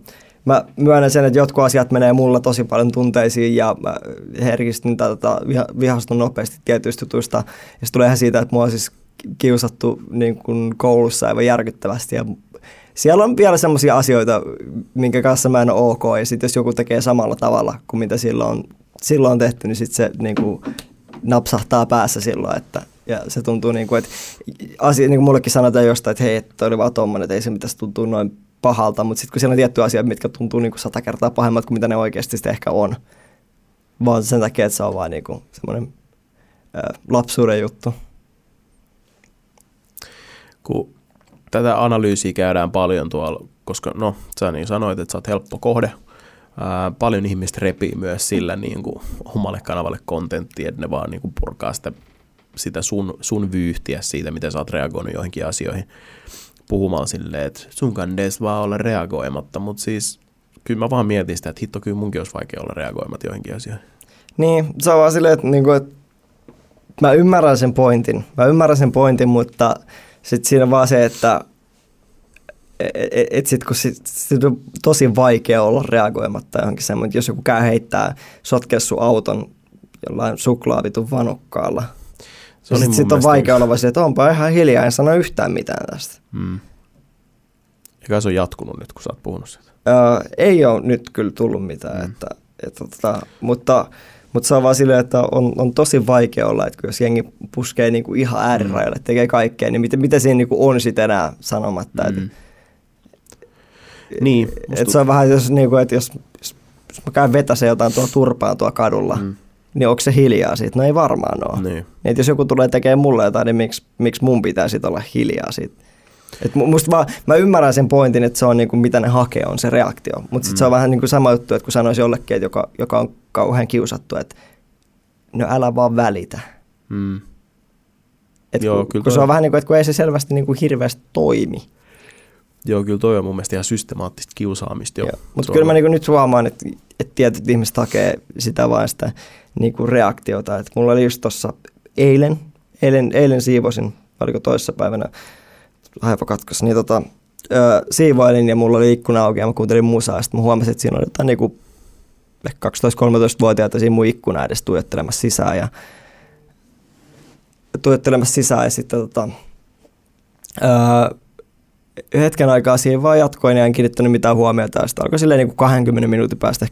mä myönnän sen, että jotkut asiat menee mulla tosi paljon tunteisiin ja mä herkistyn tai tota, vihastun nopeasti tietyistä jutuista. Ja se tulee siitä, että mua on siis kiusattu niin kuin koulussa aivan järkyttävästi ja siellä on vielä sellaisia asioita, minkä kanssa mä en ole ok, ja sitten jos joku tekee samalla tavalla kuin mitä silloin on, silloin on tehty, niin sitten se niin kuin, napsahtaa päässä silloin, että ja se tuntuu niin kuin, että asia, niin kuin mullekin sanotaan jostain, että hei, että oli vaan tommonen, että ei se pitäisi tuntua noin pahalta, mutta sitten kun siellä on tiettyjä asioita, mitkä tuntuu niin kuin sata kertaa pahemmat kuin mitä ne oikeasti sitten ehkä on, vaan sen takia, että se on vaan niin kuin semmoinen ää, lapsuuden juttu. Kun tätä analyysiä käydään paljon tuolla, koska no, sä niin sanoit, että sä oot helppo kohde, Ää, paljon ihmistä repii myös sillä niin kuin, omalle kanavalle kontenttia, että ne vaan niin kuin, purkaa sitä sitä sun, sun vyyhtiä siitä, miten sä oot reagoinut joihinkin asioihin puhumaan silleen, että sun kandees vaan olla reagoimatta, mutta siis kyllä mä vaan mietin sitä, että hitto kyllä munkin olisi vaikea olla reagoimatta joihinkin asioihin. Niin, se on vaan silleen, että, niin kuin, että mä ymmärrän sen pointin, mä ymmärrän sen pointin, mutta sitten siinä vaan se, että et, et, et sit, kun sit, sit on tosi vaikea olla reagoimatta johonkin semmoinen, jos joku käy heittää, sotkea sun auton jollain suklaavitun vanukkaalla – se sitten sit on vaikea olla että onpa ihan hiljaa, en sano yhtään mitään tästä. Hmm. Eikä se on jatkunut nyt, kun sä oot puhunut siitä? Öö, ei ole nyt kyllä tullut mitään. Hmm. Että, Et, tota, mutta, mutta se on vaan silleen, että on, on tosi vaikea olla, että jos jengi puskee niinku ihan äärirajalle, mm. tekee kaikkea, niin mitä, mitä siinä niinku on sitten enää sanomatta. Mm. Et, niin, et se on vähän, jos, niinku, että jos, jos, mä käyn vetäseen jotain tuolla turpaan tuolla kadulla, mm. Niin onko se hiljaa siitä? No ei varmaan ole. Niin. Niin, jos joku tulee tekemään mulle jotain, niin miksi, miksi mun pitäisi olla hiljaa siitä? Et musta vaan, mä ymmärrän sen pointin, että se on niinku, mitä ne hakee, on se reaktio. Mutta mm. se on vähän niinku sama juttu, että kun sanoisi jollekin, että joka, joka on kauhean kiusattu, että no älä vaan välitä. Mm. Et Joo, kun, kyllä kun se on vähän niin kuin, että kun ei se selvästi niin kuin hirveästi toimi. Joo, kyllä toi on mun mielestä ihan systemaattista kiusaamista jo. Mutta kyllä mä niin nyt huomaan, että, että tietyt ihmiset hakee sitä vain sitä niin reaktiota. Et mulla oli just tuossa eilen, eilen, eilen siivosin, oliko toissapäivänä, haipa katkos, niin tota, ö, siivoilin ja mulla oli ikkuna auki ja mä kuuntelin musaa. Sitten mä huomasin, että siinä oli jotain niin kuin 12-13-vuotiaita siinä mun ikkuna edes tuijottelemassa sisään ja tuijottelemassa sisään ja sitten tota, ö, hetken aikaa siihen vaan jatkoin ja en kiinnittänyt mitään huomiota ja sitten alkoi silleen niin kuin 20 minuutin päästä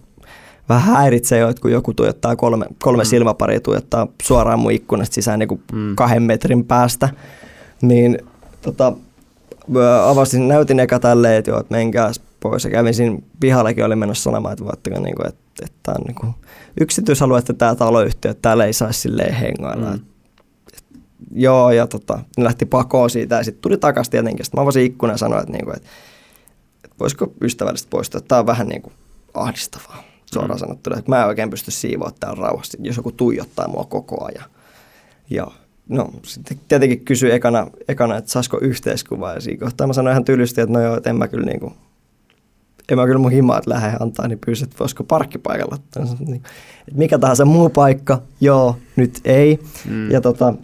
vähän häiritsee jo, että kun joku tuijottaa kolme, kolme mm. silmäparia tuijottaa suoraan mun ikkunasta sisään niin kuin mm. kahden metrin päästä, niin tota, avasin, näytin eka tälleen, että joo, että menkääs pois ja kävin siinä pihallekin, oli menossa sanomaan, että voitteko, niin kuin, että, että tämä on niin kuin yksityisaluetta tämä taloyhtiö, että täällä ei saisi silleen hengailla. Mm. Joo, ja tota, ne lähti pakoon siitä ja sitten tuli takaisin tietenkin. Sitten mä avasin ikkunan ja sanoin, että, niin kuin, että, että voisiko ystävällisesti poistua. Tämä on vähän niin kuin ahdistavaa suoraan mm. sanottuna. Että mä en oikein pysty siivoamaan täällä rauhassa, jos joku tuijottaa mua koko ajan. Ja no sitten tietenkin kysyi ekana, ekana että saisiko yhteiskuvaa. Ja siinä kohtaa mä sanoin ihan tylysti, että no joo, että en mä kyllä niin kuin, en mä kyllä mun himaat lähde antaa, niin pyysin, että voisiko parkkipaikalla. Että mikä tahansa muu paikka, joo, nyt ei. Mm. Ja tota,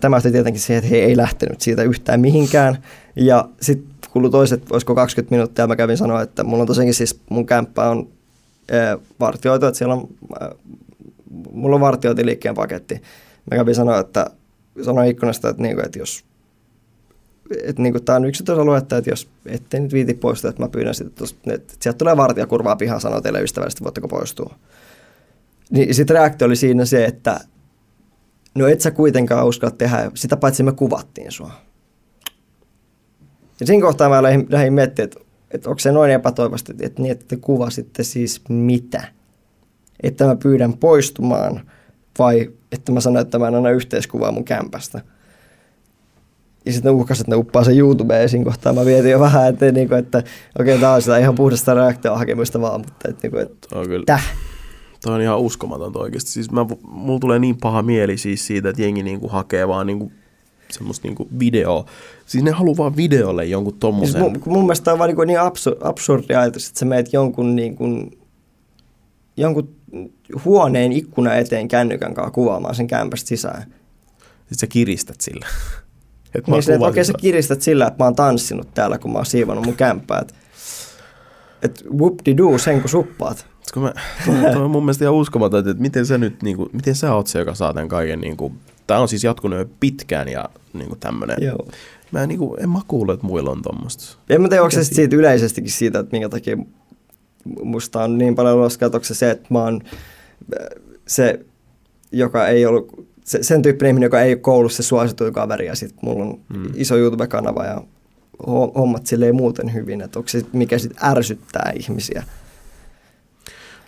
tämä johti tietenkin siihen, että he ei lähtenyt siitä yhtään mihinkään. Ja sitten kului toiset, olisiko 20 minuuttia, mä kävin sanoa, että mulla on tosiaankin siis, mun kämppä on vartioitu, että siellä on, mulla on vartiointiliikkeen paketti. Mä kävin sanoa, että sanoin ikkunasta, että, niinku, että jos että niinku, tämä on yksityisaluetta, että jos ette nyt viiti poistua, että mä pyydän sitten, että, että sieltä tulee vartija kurvaa pihaan sanoo teille ystävällisesti, voitteko poistua. Niin sitten reaktio oli siinä se, että no et sä kuitenkaan uskalla tehdä, sitä paitsi me kuvattiin sua. Ja siinä kohtaa mä lähdin, lähdin miettimään, että, että onko se noin epätoivosti, että, niin, että te kuvasitte siis mitä? Että mä pyydän poistumaan vai että mä sanoin, että mä en anna yhteiskuvaa mun kämpästä – ja sitten ne uhkasivat, että ne uppaa sen YouTubeen esiin kohtaa. Mä vietin jo vähän, että, niin kuin, että okei, okay, tämä on sitä ihan puhdasta reaktiohakemusta vaan, mutta että, niin kuin, että on kyllä. Täh. Toi on ihan uskomatonta oikeasti. Siis mä, mulla tulee niin paha mieli siis siitä, että jengi niinku hakee vaan niinku semmoista niinku videoa. Siis ne haluaa vaan videolle jonkun tommosen. Siis mun, mun mielestä on vaan niinku niin absur, absurdi ajatus, että sä meet jonkun, niinku, jonkun huoneen ikkuna eteen kännykän kanssa kuvaamaan sen kämpästä sisään. Sitten sä kiristät sillä. *laughs* Että niin okei, sä kiristät sillä, että mä oon tanssinut täällä, kun mä oon siivannut mun kämppää. Että et whoop-de-doo sen, kun suppaat. Kun mä, toi on mun mielestä ihan uskomaton, että miten sä nyt, niin kuin, miten sä oot se, joka saa tämän kaiken, niin kuin, tää on siis jatkunut jo pitkään ja niin kuin tämmönen. Joo. Mä en, niin kuin, en mä kuule, että muilla on tommoista. En mä tiedä, onko se siitä yleisestikin siitä, että minkä takia musta on niin paljon ulos se, että mä oon se, joka ei ollut se, sen tyyppinen ihminen, joka ei ole koulussa suosituin kaveri ja sitten mulla on mm. iso YouTube-kanava ja hommat silleen muuten hyvin, että onko se mikä sitten ärsyttää ihmisiä.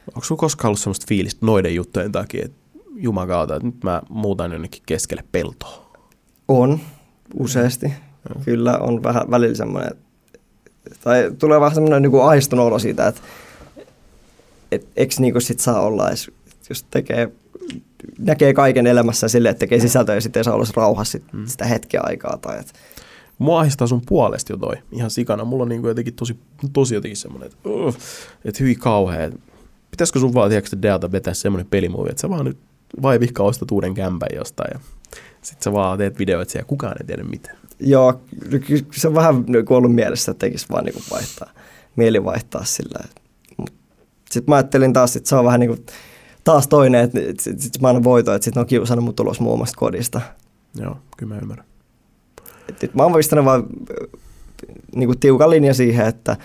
Onko sinulla koskaan ollut sellaista fiilistä noiden juttujen takia, että jumakauta, että nyt mä muutan jonnekin keskelle peltoa? On, useasti. Mm. Kyllä on vähän välillä semmoinen, tai tulee vähän semmoinen niin aistunut olo siitä, että et, eikö niin sit saa olla edes, jos tekee näkee kaiken elämässä sille, että tekee sisältöä ja sitten ei saa olla rauhassa mm. sitä hetkeä aikaa. Tai et. Mua ahdistaa sun puolesta jo toi, ihan sikana. Mulla on niinku jotenkin tosi, tosi jotenkin semmoinen, että uh, et hyvin kauhea. Pitäisikö sun vaan, tiedätkö, Dealta vetää semmoinen pelimuovi, että sä vaan nyt vaivihka ostat uuden kämpän jostain ja sit sä vaan teet videoita siellä, kukaan ei tiedä mitään. Joo, se on vähän niinku ollut mielessä, että tekisi vaan niinku vaihtaa, mieli vaihtaa sillä. Sitten mä ajattelin taas, että se on vähän niin kuin taas toinen, että sit, sit mä annan voito, että sitten on kiusannut mut tulos muun omasta kodista. Joo, kyllä mä ymmärrän. Et, et mä oon vaan niin kuin tiukan linja siihen, että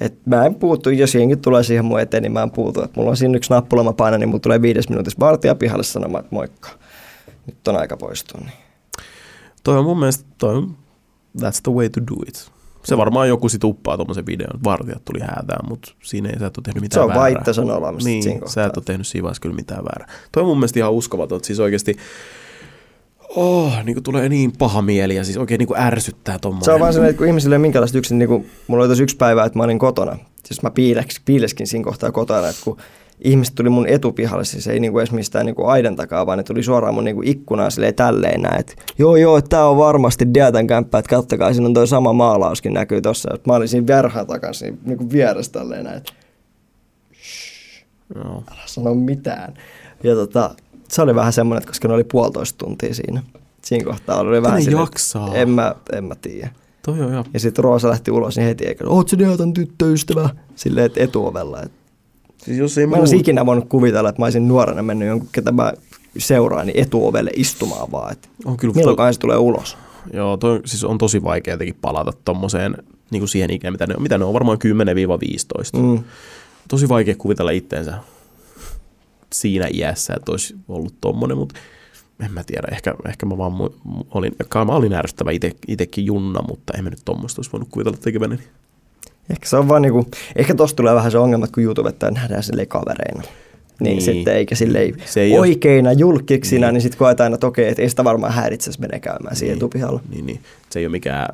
Et mä en puutu, jos jengi tulee siihen mun eteen, niin mä en puutu. Et mulla on siinä yksi nappula, mä painan, niin mulla tulee viides minuutissa vartija pihalle sanomaan, että moikka. Nyt on aika poistua. Niin. Toi on mun mielestä, toi on, that's the way to do it. Se varmaan joku sit uppaa tuommoisen videon, että vartijat tuli häätään, mutta siinä ei sä et ole tehnyt mitään Se on väärää. itsensä olemassa Niin, siinä sä kohtaa. et ole tehnyt siinä vaiheessa kyllä mitään väärää. Toi on mun mielestä ihan uskomaton, siis oikeasti Oh, niin kuin tulee niin paha mieli ja siis oikein niin kuin ärsyttää tommonen. Se on vaan sellainen, että kun ihmisille ei ole minkälaista yksin, niin kuin, mulla oli tosi yksi päivä, että mä olin kotona. Siis mä piileks, piileskin siinä kohtaa kotona, että kun ihmiset tuli mun etupihalle, siis ei niinku edes mistään niinku aidan takaa, vaan ne tuli suoraan mun niinku ikkunaan silleen tälleen näin, että joo joo, tää on varmasti Deatan kämppä, että kattokaa, siinä on toi sama maalauskin näkyy tossa. Et mä olin siinä verhan takana siinä niinku vieressä tälleen näin, että Joo. älä sano mitään. Ja tota, se oli vähän semmoinen, että koska ne oli puolitoista tuntia siinä. Siinä kohtaa oli vähän ne silleen, jaksaa? En mä, en mä tiedä. Toi on ihan Ja sitten Roosa lähti ulos niin heti, eikä, oot sä Deatan tyttöystävä? Silleen, että etuovella. Et Siis jos ei Mä en olisi ikinä voinut kuvitella, että mä olisin nuorena mennyt jonkun, ketä mä seuraan, niin etuovelle istumaan vaan. Että on kyllä milloinkaan se tulee ulos. Joo, toi, siis on tosi vaikea jotenkin palata tommoseen, niin kuin siihen ikään, mitä ne on. Mitä ne on, varmaan 10-15. Mm. Tosi vaikea kuvitella itteensä siinä iässä, että olisi ollut tommonen, mutta en mä tiedä, ehkä, ehkä mä vaan mu- olin, mä olin ärsyttävä ite, itekin junna, mutta en mä nyt tommoista olisi voinut kuvitella tekeväni. Ehkä se on vaan niinku, ehkä tosta tulee vähän se ongelma, että kun YouTubetta nähdään silleen kavereina. Niin, Niin. sitten eikä silleen Se ei oikeina julkiksina, Niin. niin, sitten koetaan, että okei, että ei sitä varmaan häiritsäisi mene käymään siihen Niin. etupihalla. Niin, niin. Se ei ole mikään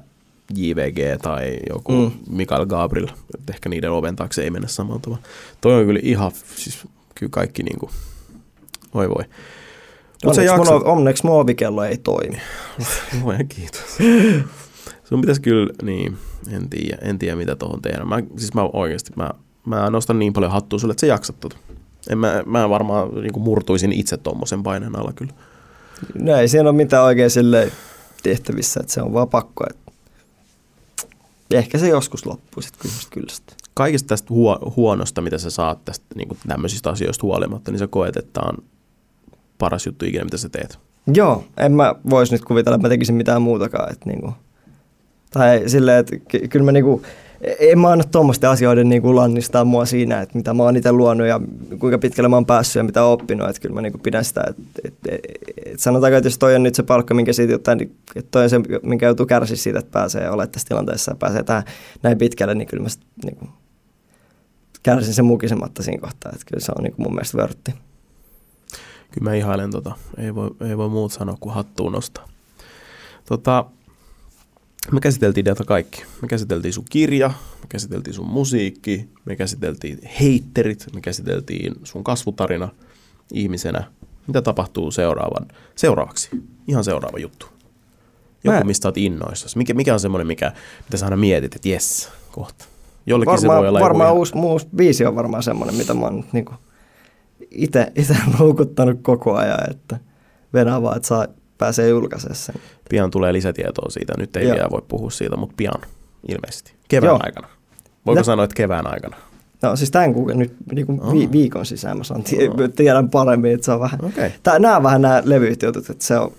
JVG tai joku. Mm. Mikael Gabriel. että Ehkä niiden oven taakse ei mennä samalla tavalla. Toi on kyllä ihan, siis kyllä kaikki niinku, voi voi. Mut Onneksi, jaksat, mun, onneksi muovikello ei toimi. *laughs* Luojan kiitos. Sun pitäisi kyllä, niin, en tiedä, en tiedä mitä tuohon tehdä. Mä, siis mä oikeasti, mä, mä nostan niin paljon hattua sulle, että sä jaksat tota. En mä, mä varmaan niin murtuisin itse tuommoisen paineen alla kyllä. No ei siinä ole mitään oikein silleen tehtävissä, että se on vaan pakko. Että ehkä se joskus loppuu sitten kun Kaikista tästä huo, huonosta, mitä sä saat tästä niin tämmöisistä asioista huolimatta, niin sä koet, että tää on paras juttu ikinä, mitä sä teet. Joo, en mä vois nyt kuvitella, että mä tekisin mitään muutakaan. Että niinku, tai silleen, että ky- kyllä mä niinku, en mä anna tuommoisten asioiden niinku lannistaa mua siinä, että mitä mä oon itse luonut ja kuinka pitkälle mä oon päässyt ja mitä oon oppinut. Että kyllä mä niinku pidän sitä, että, että, että sanotaanko, että jos toi on nyt se palkka, minkä siitä jotain, niin että toi on se, minkä joutuu kärsiä siitä, että pääsee olemaan tässä tilanteessa ja pääsee tähän näin pitkälle, niin kyllä mä sit, niinku, kärsin sen mukisematta siinä kohtaa. Että kyllä se on niinku mun mielestä vörtti. Kyllä mä ihailen tota. Ei voi, ei voi muut sanoa kuin hattuun nostaa. Tota, me käsiteltiin data kaikki. Me käsiteltiin sun kirja, me käsiteltiin sun musiikki, me käsiteltiin heitterit, me käsiteltiin sun kasvutarina ihmisenä. Mitä tapahtuu seuraavan, seuraavaksi? Ihan seuraava juttu. Joku, Mä- mistä oot innoissasi. Mikä, mikä on semmoinen, mikä, mitä sä aina mietit, että jes, kohta. Jollekin se varmaan, voi olla varmaan uusi, uusi biisi on varmaan semmoinen, mitä mä oon ite, *laughs* ite loukuttanut koko ajan, että vedän vaan, että saa, pääsee julkaisemaan sen. Pian tulee lisätietoa siitä. Nyt ei Joo. vielä voi puhua siitä, mutta pian ilmeisesti. Kevään Joo. aikana. Voiko No. sanoa, että kevään aikana? No siis tämän kuukauden nyt niinku Aa. vi, viikon sisään mä saan, tie, tiedän paremmin, että se on vähän, Okei. tää, nämä on vähän nämä levyyt jutut, että se on,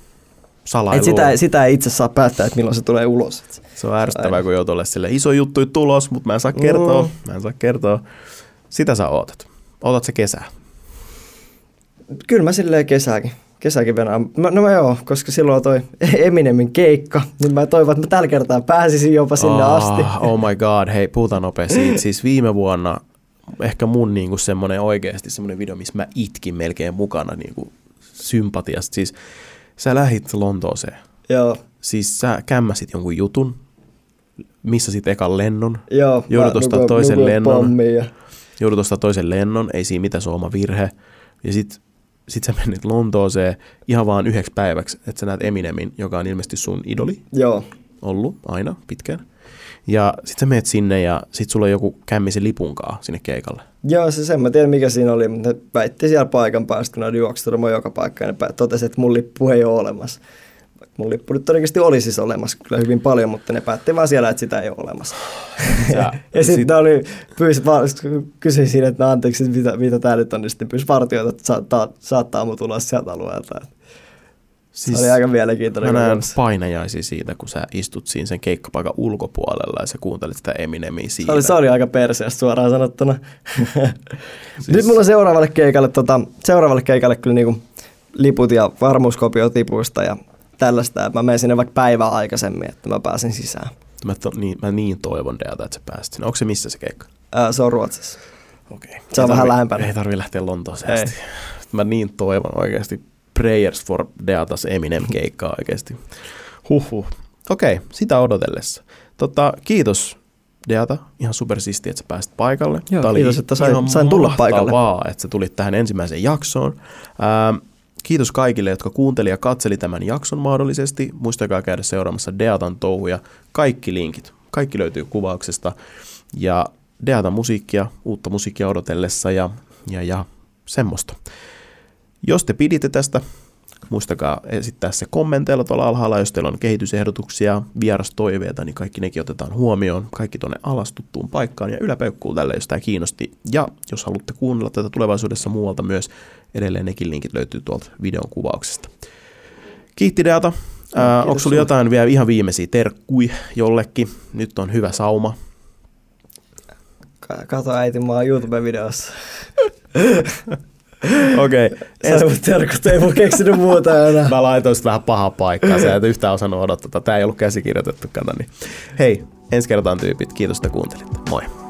Salailu. että sitä, sitä ei itse saa päättää, että milloin se tulee ulos. Et Se on ärsyttävää, kun joutuu olemaan sille iso juttu tulos, mutta mä en saa kertoa. Mm. Mä en saa kertoa. Sitä sä ootat. Ootat se kesää. Kyllä mä silleen kesääkin. Kesäkin venään. Mä, no mä joo, koska silloin on toi Eminemin keikka, niin mä toivon, että mä tällä kertaa pääsisin jopa sinne Ah, asti. Oh my god, hei, puhutaan nopeasti. *laughs* Siis viime vuonna ehkä mun niinku semmoinen oikeasti semmoinen video, missä mä itkin melkein mukana niinku sympatiasta. Siis sä lähit Lontooseen. Joo, Siis sä kämmäsit jonkun jutun, missä sit ekan lennon, joo. Joudut ostaa toisen lennon. Ja, joudut ostaa toisen lennon, ei siinä mitään, se on oma virhe. Ja sit, sit sä menit Lontooseen ihan vaan yhdeksi päiväksi, että sä näet Eminemin, joka on ilmeisesti sun idoli joo, ollut aina pitkään. Ja sit sä menet sinne ja sit sulla on joku kämmisen lipunkaa sinne keikalle. Joo, se sen mä tiedän mikä siinä oli, mutta ne väitti siellä paikan päästä, kun ne oli joka paikkaan, ne pä- totesi, että mun lippu ei ole olemassa. Mun lippu nyt todennäköisesti oli siis olemassa kyllä hyvin paljon, mutta ne päätti vaan siellä, että sitä ei ole olemassa. Sä- *laughs* ja sitten sit- oli, pyysi, kysyin siinä, että no anteeksi, mitä, mitä tää nyt on, niin sitten pyysi partioita, että saattaa, saattaa mut ulos sieltä alueelta. Siis, se oli aika mielenkiintoinen. Mä näen painajaisia siitä, kun sä istut siinä sen keikkapaikan ulkopuolella ja sä kuuntelit sitä Eminemiä siitä. Se oli, se oli aika perseestä suoraan sanottuna. *laughs* siis... Nyt mulla on seuraavalle keikalle, tota, seuraavalle keikalle kyllä niinku liput ja varmuuskopio tipuista ja tällaista. Mä menen sinne vaikka päivää aikaisemmin, että mä pääsen sisään. Mä, to, niin, mä niin toivon Deata, että sä pääsit sinne. Onko se missä se keikka? Ää, se on Ruotsissa. Okei. Okay. Se on vähän lähempänä. Ei tarvi lähteä Lontooseen asti. Mä niin toivon oikeasti Prayers for Deatas Eminem keikkaa oikeasti. Huhhuh. Okei, okay, sitä odotellessa. Tota, kiitos Deata, ihan supersisti, että sä pääsit paikalle. Joo, Tämä kiitos, että sain, sain tulla paikalle. että sä tulit tähän ensimmäiseen jaksoon. Ähm, kiitos kaikille, jotka kuunteli ja katseli tämän jakson mahdollisesti. Muistakaa käydä seuraamassa Deatan touhuja. Kaikki linkit, kaikki löytyy kuvauksesta. Ja Deatan musiikkia, uutta musiikkia odotellessa ja, ja, ja semmoista. Jos te piditte tästä, muistakaa esittää se kommenteilla tuolla alhaalla, jos teillä on kehitysehdotuksia, vierastoiveita, niin kaikki nekin otetaan huomioon. Kaikki tuonne alas tuttuun paikkaan ja yläpeukkuu tälle, jos tämä kiinnosti. Ja jos haluatte kuunnella tätä tulevaisuudessa muualta myös, edelleen nekin linkit löytyy tuolta videon kuvauksesta. Kiitti Deata. Äh, onko sulla jotain vielä ihan viimeisiä terkkui jollekin? Nyt on hyvä sauma. Kato äiti, mä oon YouTube-videossa. *laughs* *laughs* Okei. Okay. Sä terkut, ei voi keksinyt muuta enää. Mä laitoin vähän pahaa paikkaa, sä et yhtään osannut odottaa. Tää ei ollut käsikirjoitettu, kato niin. Hei, ensi kertaan tyypit. Kiitos, että kuuntelitte. Moi.